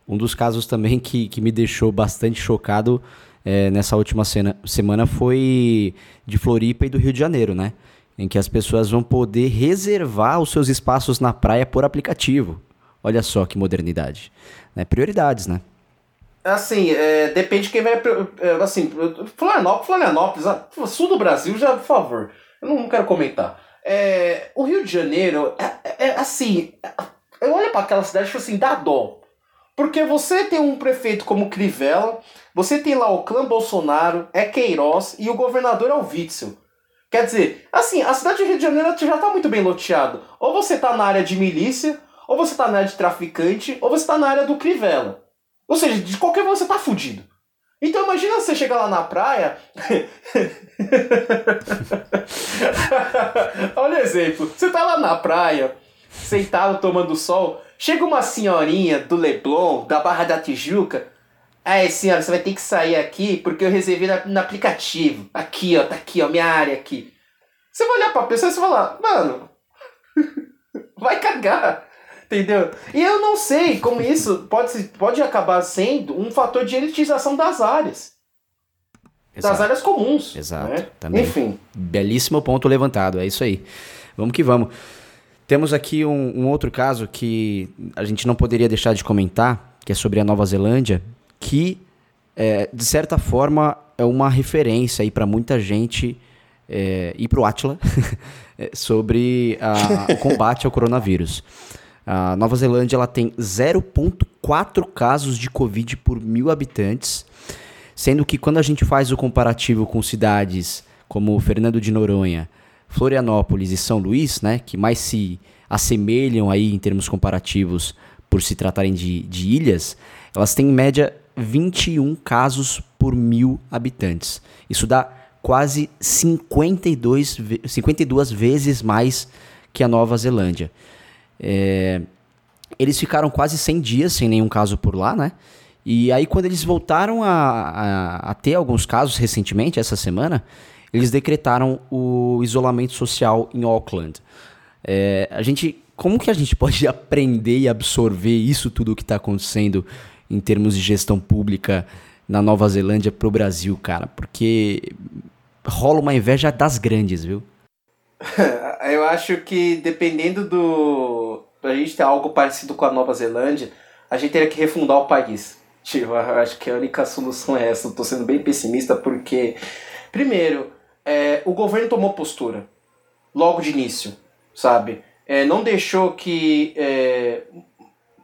Speaker 1: Um dos casos também que, que me deixou bastante chocado é, nessa última cena, semana foi de Floripa e do Rio de Janeiro, né? Em que as pessoas vão poder reservar os seus espaços na praia por aplicativo. Olha só que modernidade. Né? Prioridades, né?
Speaker 3: Assim, é, depende de quem vai. É, assim, Florianópolis, sul do Brasil, já, por favor. Eu não quero comentar. É, o Rio de Janeiro, é, é, é assim. Eu olho para aquela cidade e falo assim, dá dó. Porque você tem um prefeito como Crivella, você tem lá o clã Bolsonaro, é Queiroz e o governador é o Witzel. Quer dizer, assim, a cidade do Rio de Janeiro já está muito bem loteado. Ou você está na área de milícia, ou você está na área de traficante, ou você está na área do Crivella. Ou seja, de qualquer você está fudido. Então imagina você chegar lá na praia. Olha o exemplo. Você tá lá na praia, sentado tomando sol. Chega uma senhorinha do Leblon, da Barra da Tijuca. Aí, senhora, você vai ter que sair aqui porque eu reservei no aplicativo. Aqui, ó, tá aqui, ó, minha área aqui. Você vai olhar pra pessoa e você vai falar, mano, vai cagar. Entendeu? E eu não sei como isso pode, pode acabar sendo um fator de elitização das áreas. Exato. Das áreas comuns.
Speaker 1: Exato.
Speaker 3: Né?
Speaker 1: Também.
Speaker 3: Enfim.
Speaker 1: Belíssimo ponto levantado, é isso aí. Vamos que vamos. Temos aqui um, um, outro caso que a gente não poderia deixar de comentar, que é sobre a Nova Zelândia, que, é, de certa forma, é uma referência aí para muita gente é, e para o Atila sobre a, o combate ao coronavírus. A Nova Zelândia ela tem 0,4 casos de Covid por mil habitantes, sendo que quando a gente faz o comparativo com cidades como Fernando de Noronha, Florianópolis e São Luís, né, que mais se assemelham aí em termos comparativos por se tratarem de, de ilhas, elas têm em média 21 casos por mil habitantes. Isso dá quase 52, 52 vezes mais que a Nova Zelândia. É, eles ficaram quase 100 dias sem nenhum caso por lá, né? E aí, quando eles voltaram a, a, a ter alguns casos recentemente, essa semana, eles decretaram o isolamento social em Auckland. É, a gente, como que a gente pode aprender e absorver isso tudo que está acontecendo em termos de gestão pública na Nova Zelândia para o Brasil, cara? Porque rola uma inveja das grandes, viu?
Speaker 3: Eu acho que dependendo do. Pra gente ter algo parecido com a Nova Zelândia, a gente teria que refundar o país. Tipo, acho que a única solução é essa. Tô sendo bem pessimista porque, primeiro, é, o governo tomou postura logo de início, sabe? É, não deixou que é,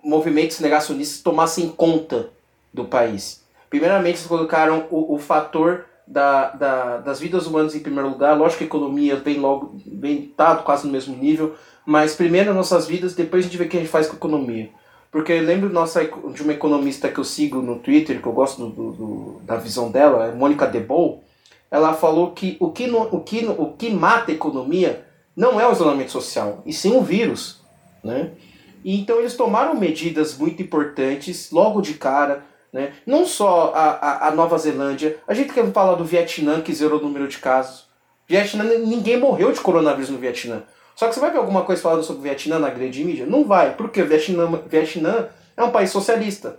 Speaker 3: movimentos negacionistas tomassem conta do país. Primeiramente, eles colocaram o, o fator da, da, das vidas humanas em primeiro lugar. Lógico que a economia vem logo, vem tá quase no mesmo nível, mas primeiro as nossas vidas, depois a gente vê o que a gente faz com a economia. Porque eu lembro nossa, de uma economista que eu sigo no Twitter, que eu gosto do, do da visão dela, é Mônica Debol, ela falou que o que, no, o, que o que mata a economia não é o isolamento social, e sim o vírus. Né? E então eles tomaram medidas muito importantes logo de cara, né? Não só a, a, a, Nova Zelândia, a gente quer falar do Vietnã, que zerou o número de casos. Vietnã, ninguém morreu de coronavírus no Vietnã. Só que você vai ver alguma coisa falando sobre o Vietnã na grande mídia? Não vai, porque o Vietnã, Vietnã é um país socialista.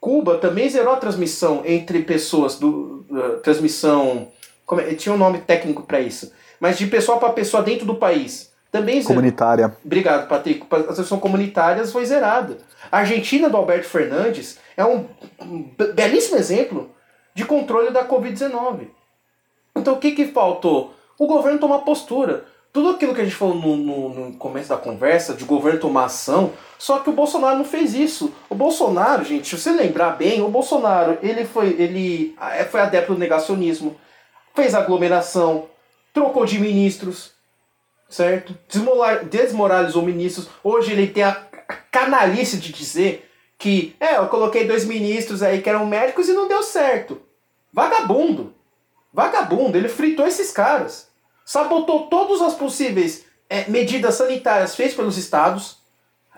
Speaker 3: Cuba também zerou a transmissão entre pessoas do uh, transmissão como é, tinha um nome técnico para isso, mas de pessoa para pessoa dentro do país. Também
Speaker 2: comunitária.
Speaker 3: Zerou. Obrigado, Patrick. A transmissão comunitária foi zerada. A Argentina do Alberto Fernandes é um, belíssimo exemplo de controle da Covid-19. Então o que, que faltou? O governo tomar postura. Tudo aquilo que a gente falou no, no, no, começo da conversa, de governo tomar ação, só que o Bolsonaro não fez isso. O Bolsonaro, gente, se você lembrar bem, o Bolsonaro ele foi, ele é, foi adepto do negacionismo, fez aglomeração, trocou de ministros, certo? Desmoralizou ministros. Hoje ele tem a canalice de dizer que, é, eu coloquei dois ministros aí que eram médicos e não deu certo. Vagabundo. Vagabundo. Ele fritou esses caras. Sabotou todas as possíveis é, medidas sanitárias feitas pelos estados.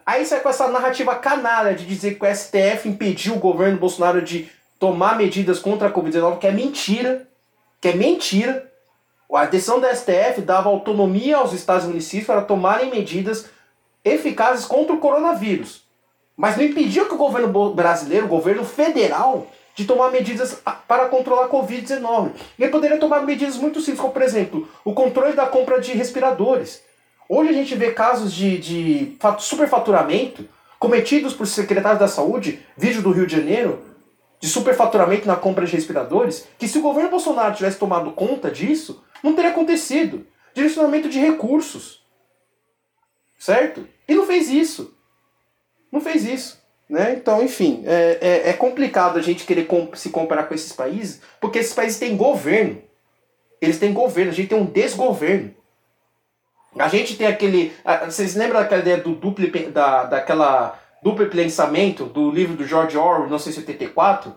Speaker 3: Aí sai com essa narrativa canalha de dizer que o STF impediu o governo Bolsonaro de tomar medidas contra a Covid-19, que é mentira. Que é mentira. A decisão da STF dava autonomia aos estados e municípios para tomarem medidas eficazes contra o coronavírus. Mas não impediu que o governo brasileiro, o governo federal, de tomar medidas para controlar a Covid-19. E ele poderia tomar medidas muito simples, como por exemplo, o controle da compra de respiradores. Hoje a gente vê casos de, de superfaturamento cometidos por secretários da saúde, vídeo do Rio de Janeiro, de superfaturamento na compra de respiradores, que se o governo Bolsonaro tivesse tomado conta disso, não teria acontecido. Direcionamento de recursos. Certo? E não fez isso. Não fez isso. Né? Então, enfim, é, é, é complicado a gente querer comp se comparar com esses países, porque esses países têm governo. Eles têm governo, a gente tem um desgoverno. A gente tem aquele. Vocês lembram daquela ideia do duplo, da, daquela duplo pensamento do livro do George Orwell, 1984?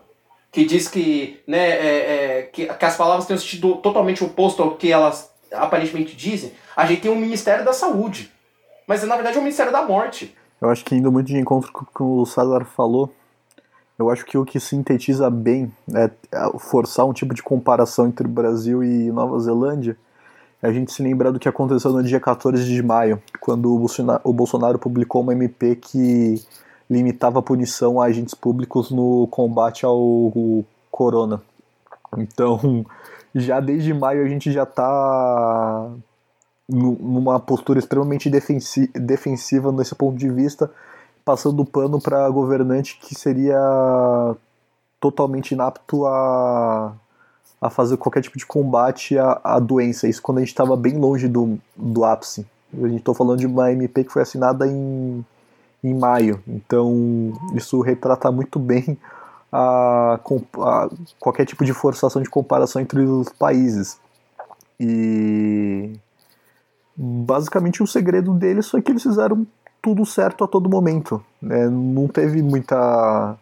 Speaker 3: Que diz que, né, é, é, que, que as palavras têm um sentido totalmente oposto ao que elas aparentemente dizem. A gente tem um Ministério da Saúde. Mas na verdade é um Ministério da Morte.
Speaker 2: Eu acho que indo muito de encontro com o que o César falou, eu acho que o que sintetiza bem é forçar um tipo de comparação entre Brasil e Nova Zelândia é a gente se lembrar do que aconteceu no dia 14 de maio, quando o Bolsonaro publicou uma MP que limitava a punição a agentes públicos no combate ao corona. Então, já desde maio a gente já está numa postura extremamente defensiva nesse ponto de vista, passando o pano para governante que seria totalmente inapto a, a fazer qualquer tipo de combate à, à doença. Isso quando a gente estava bem longe do, do ápice. A gente está falando de uma MP que foi assinada em, em maio, então isso retrata muito bem a, a, qualquer tipo de forçação de comparação entre os países. E basicamente o segredo deles foi que eles fizeram tudo certo a todo momento. Né? Não teve muita.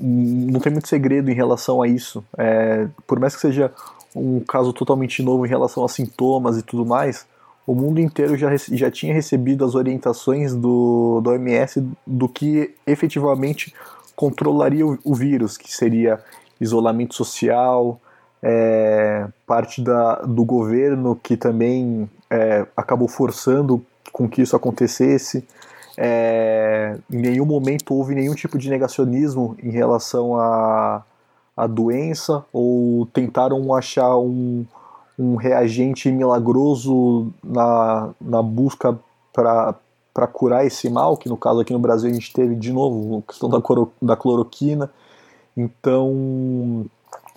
Speaker 2: Não tem muito segredo em relação a isso. É, por mais que seja um caso totalmente novo em relação a sintomas e tudo mais, o mundo inteiro já, já tinha recebido as orientações do, do OMS do que efetivamente controlaria o, o vírus, que seria isolamento social, é, parte da, do governo que também é, acabou forçando com que isso acontecesse. É, em nenhum momento houve nenhum tipo de negacionismo em relação à, à doença ou tentaram achar um, um reagente milagroso na, na busca para curar esse mal, que no caso aqui no Brasil a gente teve de novo a questão da, da cloroquina. Então,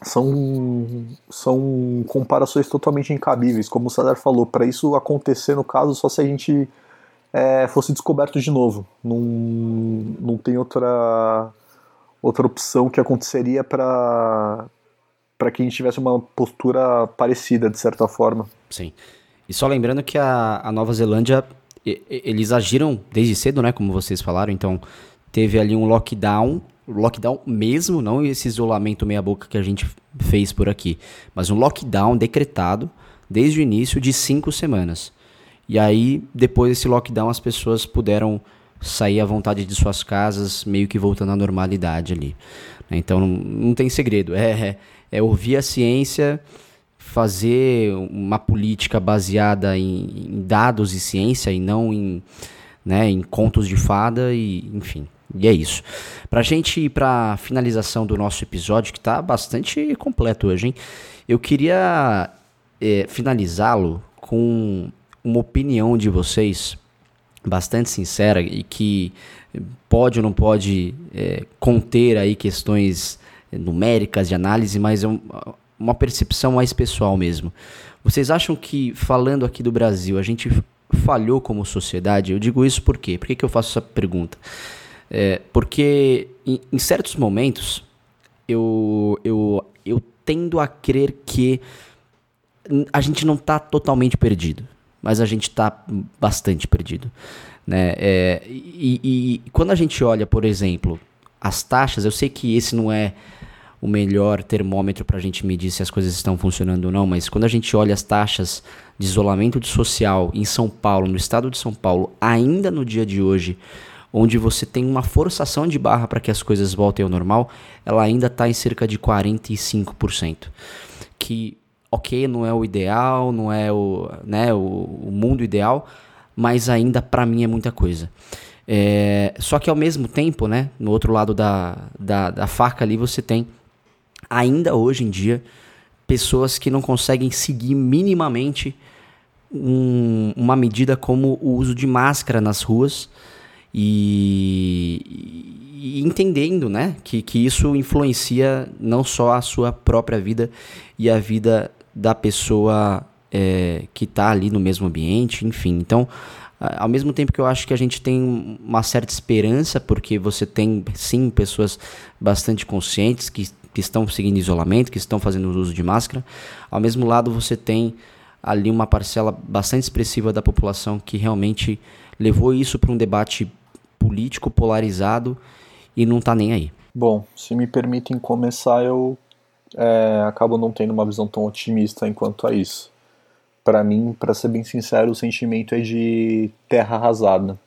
Speaker 2: são, são comparações totalmente incabíveis. Como o César falou, para isso acontecer no caso, só se a gente é, fosse descoberto de novo. Não, não tem outra, outra opção que aconteceria para que a gente tivesse uma postura parecida, de certa forma.
Speaker 1: Sim. E só lembrando que a, a Nova Zelândia, eles agiram desde cedo, né? Como vocês falaram, então teve ali um lockdown lockdown mesmo, não esse isolamento meia-boca que a gente fez por aqui, mas um lockdown decretado desde o início de cinco semanas. E aí, depois desse lockdown, as pessoas puderam sair à vontade de suas casas, meio que voltando à normalidade ali. Então, não, não tem segredo, é, é, é ouvir a ciência, fazer uma política baseada em, em dados e ciência e não em, né, em contos de fada e enfim. E é isso. Pra gente ir pra finalização do nosso episódio, que tá bastante completo hoje, hein? Eu queria é, finalizá-lo com uma opinião de vocês bastante sincera e que pode ou não pode é, conter aí questões numéricas de análise, mas é um, uma percepção mais pessoal mesmo. Vocês acham que, falando aqui do Brasil, a gente falhou como sociedade? Eu digo isso por quê? Por que, que eu faço essa pergunta? É, porque em, em, certos momentos eu, eu, eu tendo a crer que a gente não está totalmente perdido, mas a gente está bastante perdido. Né? É, e, e quando a gente olha, por exemplo, as taxas, eu sei que esse não é o melhor termômetro para a gente medir se as coisas estão funcionando ou não, mas quando a gente olha as taxas de isolamento social em São Paulo, no estado de São Paulo, ainda no dia de hoje, onde você tem uma forçação de barra para que as coisas voltem ao normal, ela ainda está em cerca de 45%. Que, ok, não é o ideal, não é o, né, o, o mundo ideal, mas ainda para mim é muita coisa. É, só que ao mesmo tempo, né, no outro lado da, da, da faca ali, você tem, ainda hoje em dia, pessoas que não conseguem seguir minimamente um, uma medida como o uso de máscara nas ruas e, e, entendendo né, que, que isso influencia não só a sua própria vida e a vida da pessoa é, que está ali no mesmo ambiente, enfim. Então, ao mesmo tempo que eu acho que a gente tem uma certa esperança, porque você tem sim pessoas bastante conscientes que, que estão seguindo isolamento, que estão fazendo uso de máscara, ao mesmo lado você tem ali uma parcela bastante expressiva da população que realmente levou isso para um debate político polarizado e não tá nem aí.
Speaker 2: Bom, se me permitem começar, eu é, acabo não tendo uma visão tão otimista enquanto a isso. Para mim, para ser bem sincero, o sentimento é de terra arrasada.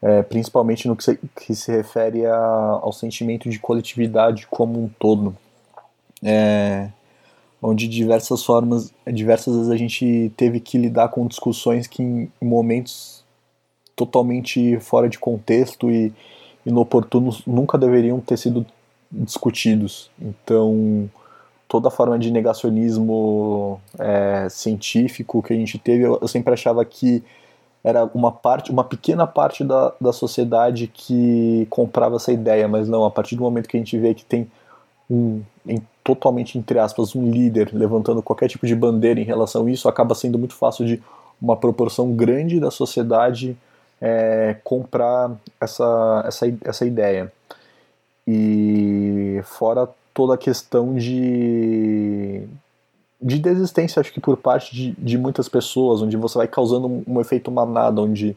Speaker 2: É, principalmente no que se, que se refere a, ao sentimento de coletividade como um todo. É, onde diversas formas, diversas vezes a gente teve que lidar com discussões que em momentos totalmente fora de contexto e inoportunos nunca deveriam ter sido discutidos. Então, toda forma de negacionismo é, científico que a gente teve, eu, sempre achava que era uma parte, uma pequena parte da, da sociedade que comprava essa ideia, mas não, a partir do momento que a gente vê que tem um, em, totalmente entre aspas, um líder levantando qualquer tipo de bandeira em relação a isso, acaba sendo muito fácil de uma proporção grande da sociedade é, comprar essa, essa, essa ideia. E fora toda a questão de, de desistência, acho que por parte de, de muitas pessoas, onde você vai causando um, um efeito manada, onde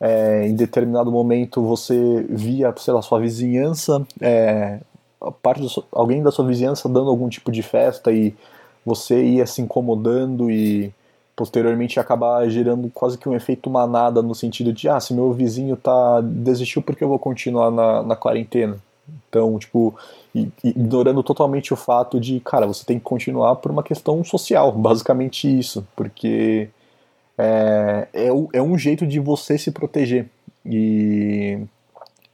Speaker 2: é, em determinado momento você via, sei lá, sua vizinhança, é, parte do, alguém da sua vizinhança dando algum tipo de festa e você ia se incomodando e posteriormente acabar gerando quase que um efeito manada no sentido de, ah, se meu vizinho tá desistiu, porque eu vou continuar na, na quarentena? Então, tipo, ignorando totalmente o fato de, cara, você tem que continuar por uma questão social, basicamente isso, porque é, é, é um jeito de você se proteger. E,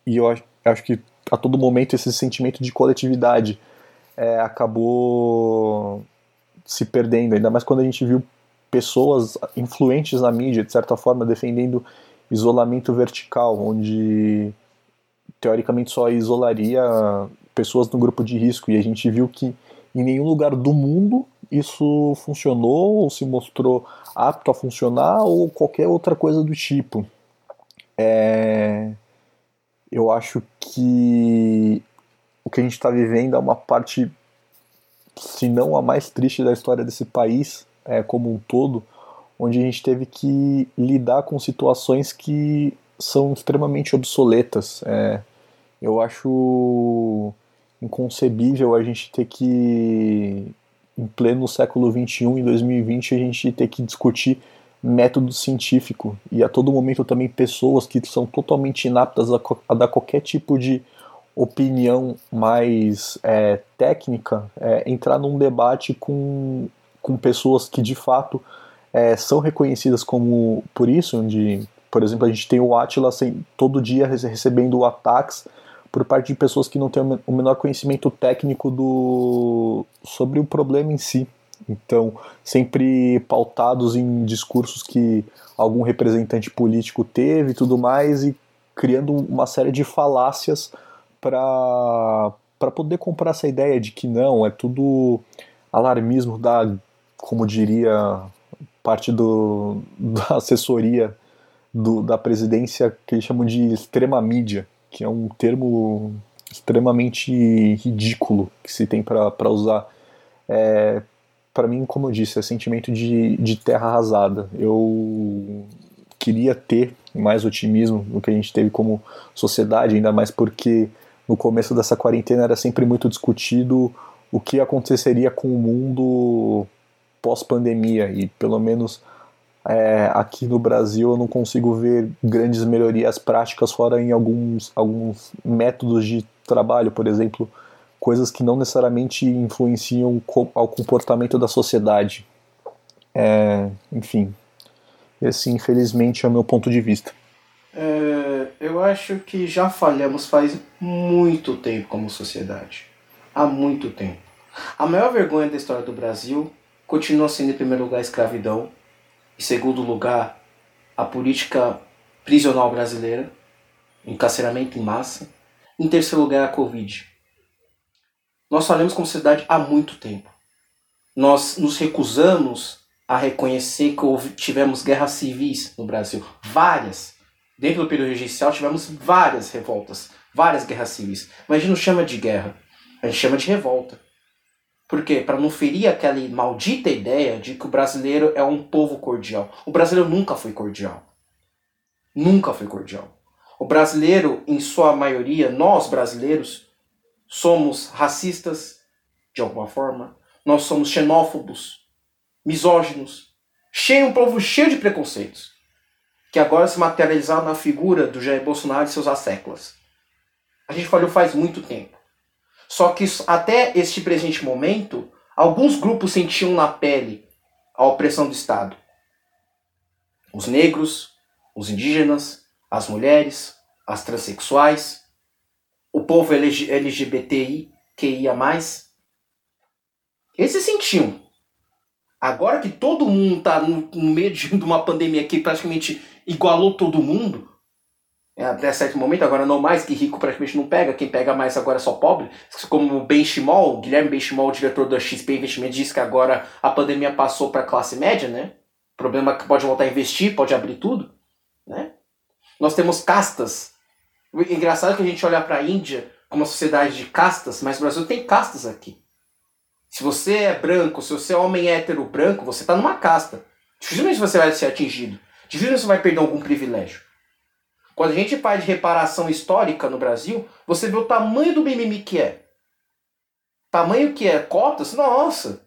Speaker 2: e eu acho, acho que a todo momento esse sentimento de coletividade é, acabou se perdendo, ainda mais quando a gente viu pessoas influentes na mídia, de certa forma, defendendo isolamento vertical, onde teoricamente só isolaria pessoas no grupo de risco. E a gente viu que em nenhum lugar do mundo isso funcionou ou se mostrou apto a funcionar ou qualquer outra coisa do tipo. É... Eu acho que o que a gente está vivendo é uma parte, se não a mais triste da história desse país, é, como um todo, onde a gente teve que lidar com situações que são extremamente obsoletas. É, eu acho inconcebível a gente ter que, em pleno século XXI, em 2020, a gente ter que discutir método científico e a todo momento também pessoas que são totalmente inaptas a, a dar qualquer tipo de opinião mais é, técnica é, entrar num debate com com pessoas que de fato é, são reconhecidas como por isso, onde, por exemplo, a gente tem o Atila assim, todo dia recebendo ataques por parte de pessoas que não têm o menor conhecimento técnico do sobre o problema em si. Então, sempre pautados em discursos que algum representante político teve e tudo mais, e criando uma série de falácias para poder comprar essa ideia de que não, é tudo alarmismo da, como diria parte do, da assessoria do, da presidência que eles chamam de extrema mídia, que é um termo extremamente ridículo que se tem para usar. É, para mim, como eu disse, é sentimento de, de terra arrasada. Eu queria ter mais otimismo do que a gente teve como sociedade, ainda mais porque no começo dessa quarentena era sempre muito discutido o que aconteceria com o mundo pós-pandemia e pelo menos é, aqui no Brasil eu não consigo ver grandes melhorias práticas fora em alguns, alguns métodos de trabalho, por exemplo, coisas que não necessariamente influenciam ao comportamento da sociedade. É, enfim, esse infelizmente é o meu ponto de vista.
Speaker 3: É, eu acho que já falhamos faz muito tempo como sociedade. Há muito tempo. A maior vergonha da história do Brasil continua sendo, em primeiro lugar, a escravidão. Em segundo lugar, a política prisional brasileira, encarceramento em massa. Em terceiro lugar, a Covid. Nós falamos como sociedade há muito tempo. Nós nos recusamos a reconhecer que houve, tivemos guerras civis no Brasil. Várias. Dentro do período regencial tivemos várias revoltas, várias guerras civis. Mas a gente não chama de guerra, a gente chama de revolta. Por quê? Para não ferir aquela maldita ideia de que o brasileiro é um povo cordial. O brasileiro nunca foi cordial. Nunca foi cordial. O brasileiro, em sua maioria, nós brasileiros, somos racistas, de alguma forma. Nós somos xenófobos, misóginos, cheio, um povo cheio de preconceitos. Que agora se materializaram na figura do Jair Bolsonaro e seus asseclas. A gente falou faz muito tempo. Só que até este presente momento, alguns grupos sentiam na pele a opressão do Estado. Os negros, os indígenas, as mulheres, as transexuais, o povo LGBTI, QIA+, esses sentiam. Agora que todo mundo está no, meio de uma pandemia que praticamente igualou todo mundo, até certo momento, agora não mais, que rico praticamente não pega, quem pega mais agora é só pobre. Como o Benchimol, Guilherme Benchimol, diretor da XP Investimento, disse que agora a pandemia passou para a classe média, né? Problema é que pode voltar a investir, pode abrir tudo, né? Nós temos castas. O engraçado é que a gente olha para a Índia como uma sociedade de castas, mas o Brasil tem castas aqui. Se você é branco, se você é homem hétero branco, você está numa casta. Dificilmente você vai ser atingido. Dificilmente você vai perder algum privilégio. Quando a gente faz reparação histórica no Brasil, você vê o tamanho do mimimi que é. Tamanho que é cotas? Nossa!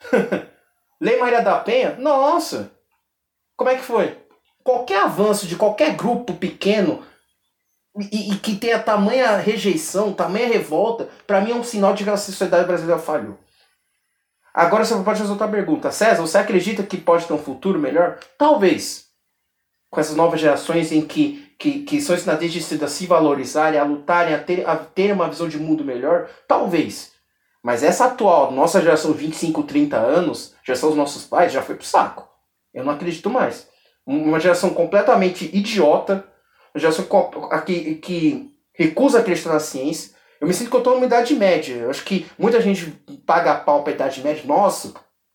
Speaker 3: Lei Maria da Penha? Nossa! Como é que foi? Qualquer avanço de qualquer grupo pequeno e, e que tenha tamanha rejeição, tamanha revolta, para mim é um sinal de que a sociedade brasileira falhou. Agora você pode fazer outra pergunta. César, você acredita que pode ter um futuro melhor? Talvez. Com essas novas gerações em que que, que são ensinados desde a se valorizarem, a lutarem, a ter, a ter uma visão de mundo melhor? Talvez. Mas essa atual, nossa geração 25, 30 anos, geração dos nossos pais, já foi pro saco. Eu não acredito mais. Uma geração completamente idiota, uma geração que, que recusa acreditar na ciência. Eu me sinto que eu estou numa idade média. Eu acho que muita gente paga pau pra idade média. Nossa,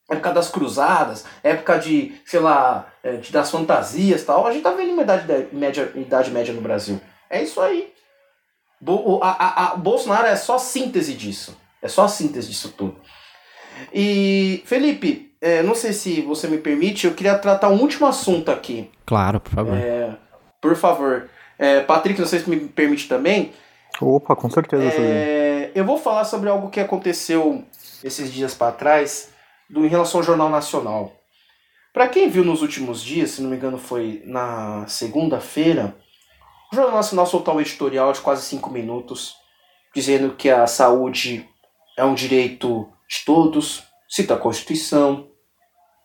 Speaker 3: época das cruzadas, época de, sei lá, é, de, das fantasias tal, a gente tá vendo uma idade média, idade média no Brasil. É isso aí. Bo, a, a, a, Bolsonaro é só síntese disso. É só a síntese disso tudo. E, Felipe, é, não sei se você me permite, eu queria tratar um último assunto aqui.
Speaker 1: Claro, por favor.
Speaker 3: É, por favor. É, Patrick, não sei se me permite também.
Speaker 2: Opa, com certeza.
Speaker 3: É, eu vou falar sobre algo que aconteceu esses dias para trás do, em relação ao Jornal Nacional. Para quem viu nos últimos dias, se não me engano foi na segunda-feira, o Jornal Nacional soltou um editorial de quase cinco minutos, dizendo que a saúde é um direito de todos, cita a Constituição,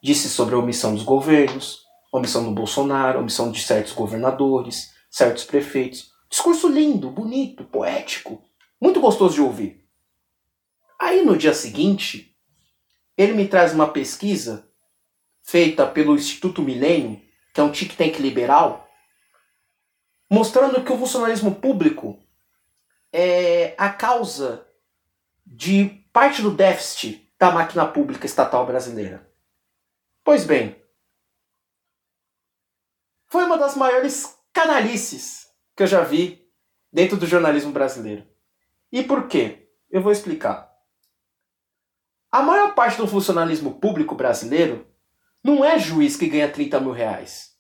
Speaker 3: disse sobre a omissão dos governos, omissão do Bolsonaro, omissão de certos governadores, certos prefeitos. Discurso lindo, bonito, poético, muito gostoso de ouvir. Aí no dia seguinte, ele me traz uma pesquisa feita pelo Instituto Milênio, que é um think tank liberal, mostrando que o funcionalismo público é a causa de parte do déficit da máquina pública estatal brasileira. Pois bem, foi uma das maiores canalices que eu já vi dentro do jornalismo brasileiro. E por quê? Eu vou explicar. A maior parte do funcionalismo público brasileiro não é juiz que ganha 30 mil reais.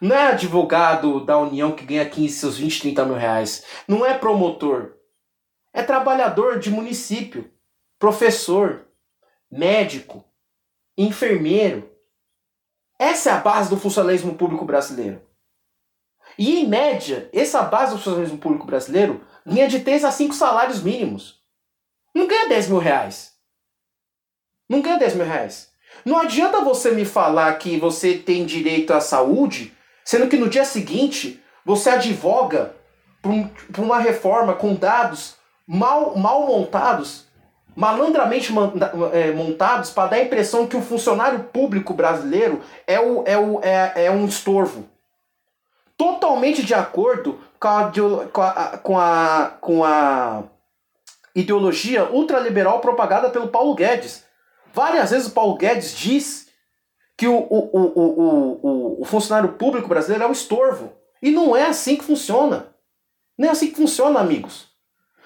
Speaker 3: Não é advogado da União que ganha 15, seus 20, 30 mil reais. Não é promotor. É trabalhador de município, professor, médico, enfermeiro. Essa é a base do funcionalismo público brasileiro. E, em média, essa base do funcionalismo público brasileiro ganha de 3 a 5 salários mínimos. Não ganha 10 mil reais. Não ganha 10 mil reais. Não adianta você me falar que você tem direito à saúde, sendo que no dia seguinte você advoga por, uma reforma com dados mal, mal montados, malandramente é, montados, para dar a impressão que o funcionário público brasileiro é, o, é, o, é, é um estorvo. Totalmente de acordo com a, com a, com a, com a ideologia ultraliberal propagada pelo Paulo Guedes. Várias vezes o Paulo Guedes diz que o, o, o, o, funcionário público brasileiro é um estorvo. E não é assim que funciona. Não é assim que funciona, amigos.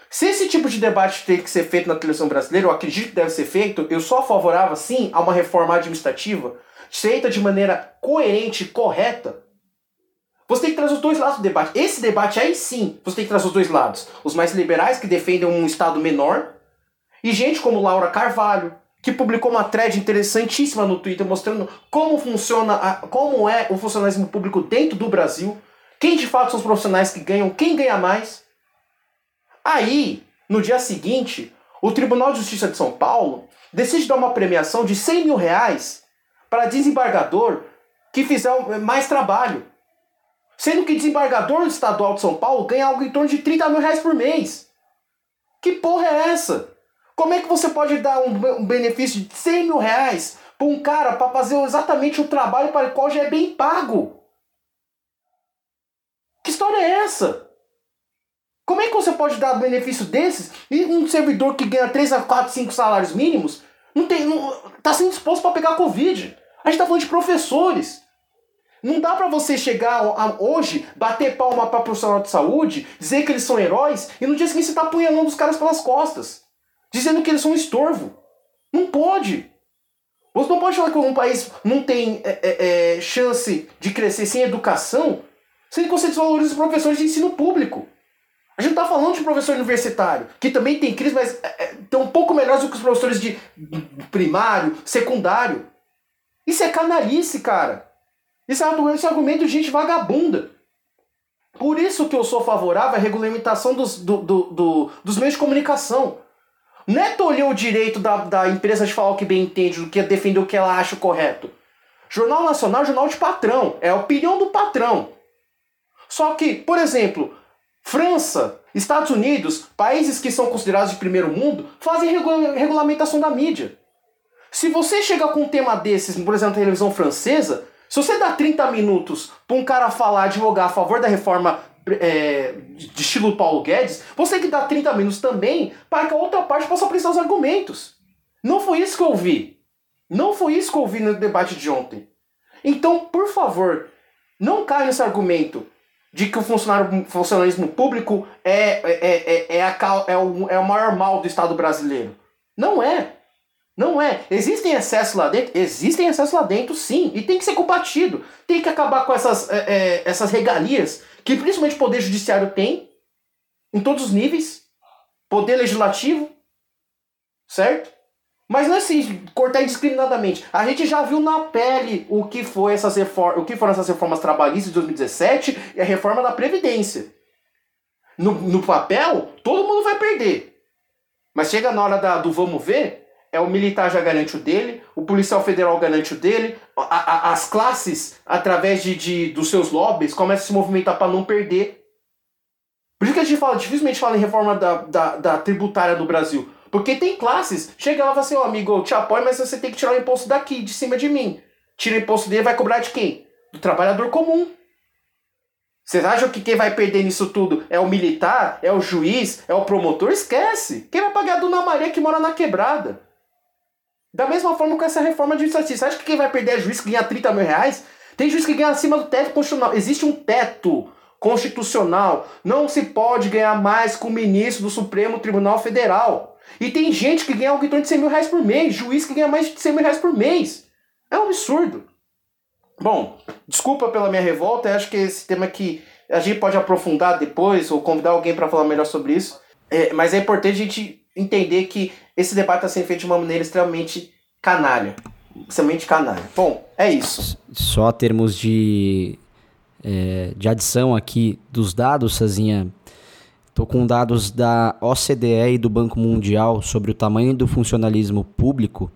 Speaker 3: Se esse tipo de debate tem que ser feito na televisão brasileira, eu acredito que deve ser feito, eu sou favorável, sim, a uma reforma administrativa feita de maneira coerente e correta. Você tem que trazer os dois lados do debate. Esse debate aí sim, você tem que trazer os dois lados. Os mais liberais, que defendem um Estado menor, e gente como Laura Carvalho, que publicou uma thread interessantíssima no Twitter mostrando como funciona, a, como é o funcionalismo público dentro do Brasil, quem de fato são os profissionais que ganham, quem ganha mais. Aí, no dia seguinte, o Tribunal de Justiça de São Paulo decide dar uma premiação de 100 mil reais para desembargador que fizer mais trabalho. Sendo que desembargador estadual de São Paulo ganha algo em torno de 30 mil reais por mês. Que porra é essa? Como é que você pode dar um, um benefício de 100 mil reais para um cara para fazer exatamente o trabalho para o qual já é bem pago? Que história é essa? Como é que você pode dar benefício desses e um servidor que ganha 3 a 4, 5 salários mínimos não tem, não, tá sendo disposto para pegar Covid? A gente tá falando de professores. Não dá para você chegar a, hoje, bater palma para profissional de saúde, dizer que eles são heróis e no dia seguinte você tá apunhalando os caras pelas costas dizendo que eles são um estorvo. Não pode. Você não pode falar que um país não tem é, é, é, chance de crescer sem educação, sendo que você desvaloriza os professores de ensino público. A gente está falando de professor universitário, que também tem crise, mas é, é, um pouco melhores do que os professores de primário, secundário. Isso é canalice, cara. Isso é, esse argumento de gente vagabunda. Por isso que eu sou favorável à regulamentação dos, do, do, do, dos meios de comunicação. Não é tolher o direito da, da empresa de falar o que bem entende, do que defender o que ela acha correto. Jornal Nacional é jornal de patrão, é a opinião do patrão. Só que, por exemplo, França, Estados Unidos, países que são considerados de primeiro mundo, fazem regula regulamentação da mídia. Se você chega com um tema desses, por exemplo, na televisão francesa, se você dá 30 minutos para um cara falar, advogar a favor da reforma é, de estilo Paulo Guedes, você tem que dar 30 minutos também para que a outra parte possa apresentar os argumentos. Não foi isso que eu ouvi. Não foi isso que eu ouvi no debate de ontem. Então, por favor, não caia nesse argumento de que o funcionalismo público é, é, é, é, a, é, o, é o maior mal do Estado brasileiro. Não é. Não é. Existem excessos lá dentro? Existem excessos lá dentro, sim. E tem que ser combatido. Tem que acabar com essas, é, é, essas regalias que principalmente o Poder Judiciário tem, em todos os níveis, Poder Legislativo, certo? Mas não é assim, cortar indiscriminadamente. A gente já viu na pele o que, foi essas o que foram essas reformas trabalhistas de 2017 e a reforma da Previdência. No, no papel, todo mundo vai perder. Mas chega na hora da, do vamos ver, é o militar já garante o dele, o policial federal garante o dele, a, a, as classes, através de, de, dos seus lobbies, começam a se movimentar para não perder. Por isso que a gente fala, dificilmente fala em reforma da, da, da tributária do Brasil. Porque tem classes, chega lá e fala assim, ó oh, amigo, eu te apoio, mas você tem que tirar o imposto daqui, de cima de mim. Tira o imposto dele, vai cobrar de quem? Do trabalhador comum. Vocês acham que quem vai perder nisso tudo é o militar, é o juiz, é o promotor? Esquece! Quem vai pagar a Dona Maria que mora na quebrada? Da mesma forma com essa reforma administrativa. Você acha que quem vai perder é juiz que ganha 30 mil reais? Tem juiz que ganha acima do teto constitucional. Existe um teto constitucional. Não se pode ganhar mais com o ministro do Supremo Tribunal Federal. E tem gente que ganha algo em torno de 100 mil reais por mês. Juiz que ganha mais de 100 mil reais por mês. É um absurdo. Bom, desculpa pela minha revolta. Eu acho que esse tema aqui a gente pode aprofundar depois ou convidar alguém para falar melhor sobre isso. É, mas é importante a gente entender que esse debate está sendo feito de uma maneira extremamente canalha. Extremamente canalha. Bom, é isso.
Speaker 1: Só termos de, é, de adição aqui dos dados, Sazinha. Estou com dados da OCDE e do Banco Mundial sobre o tamanho do funcionalismo público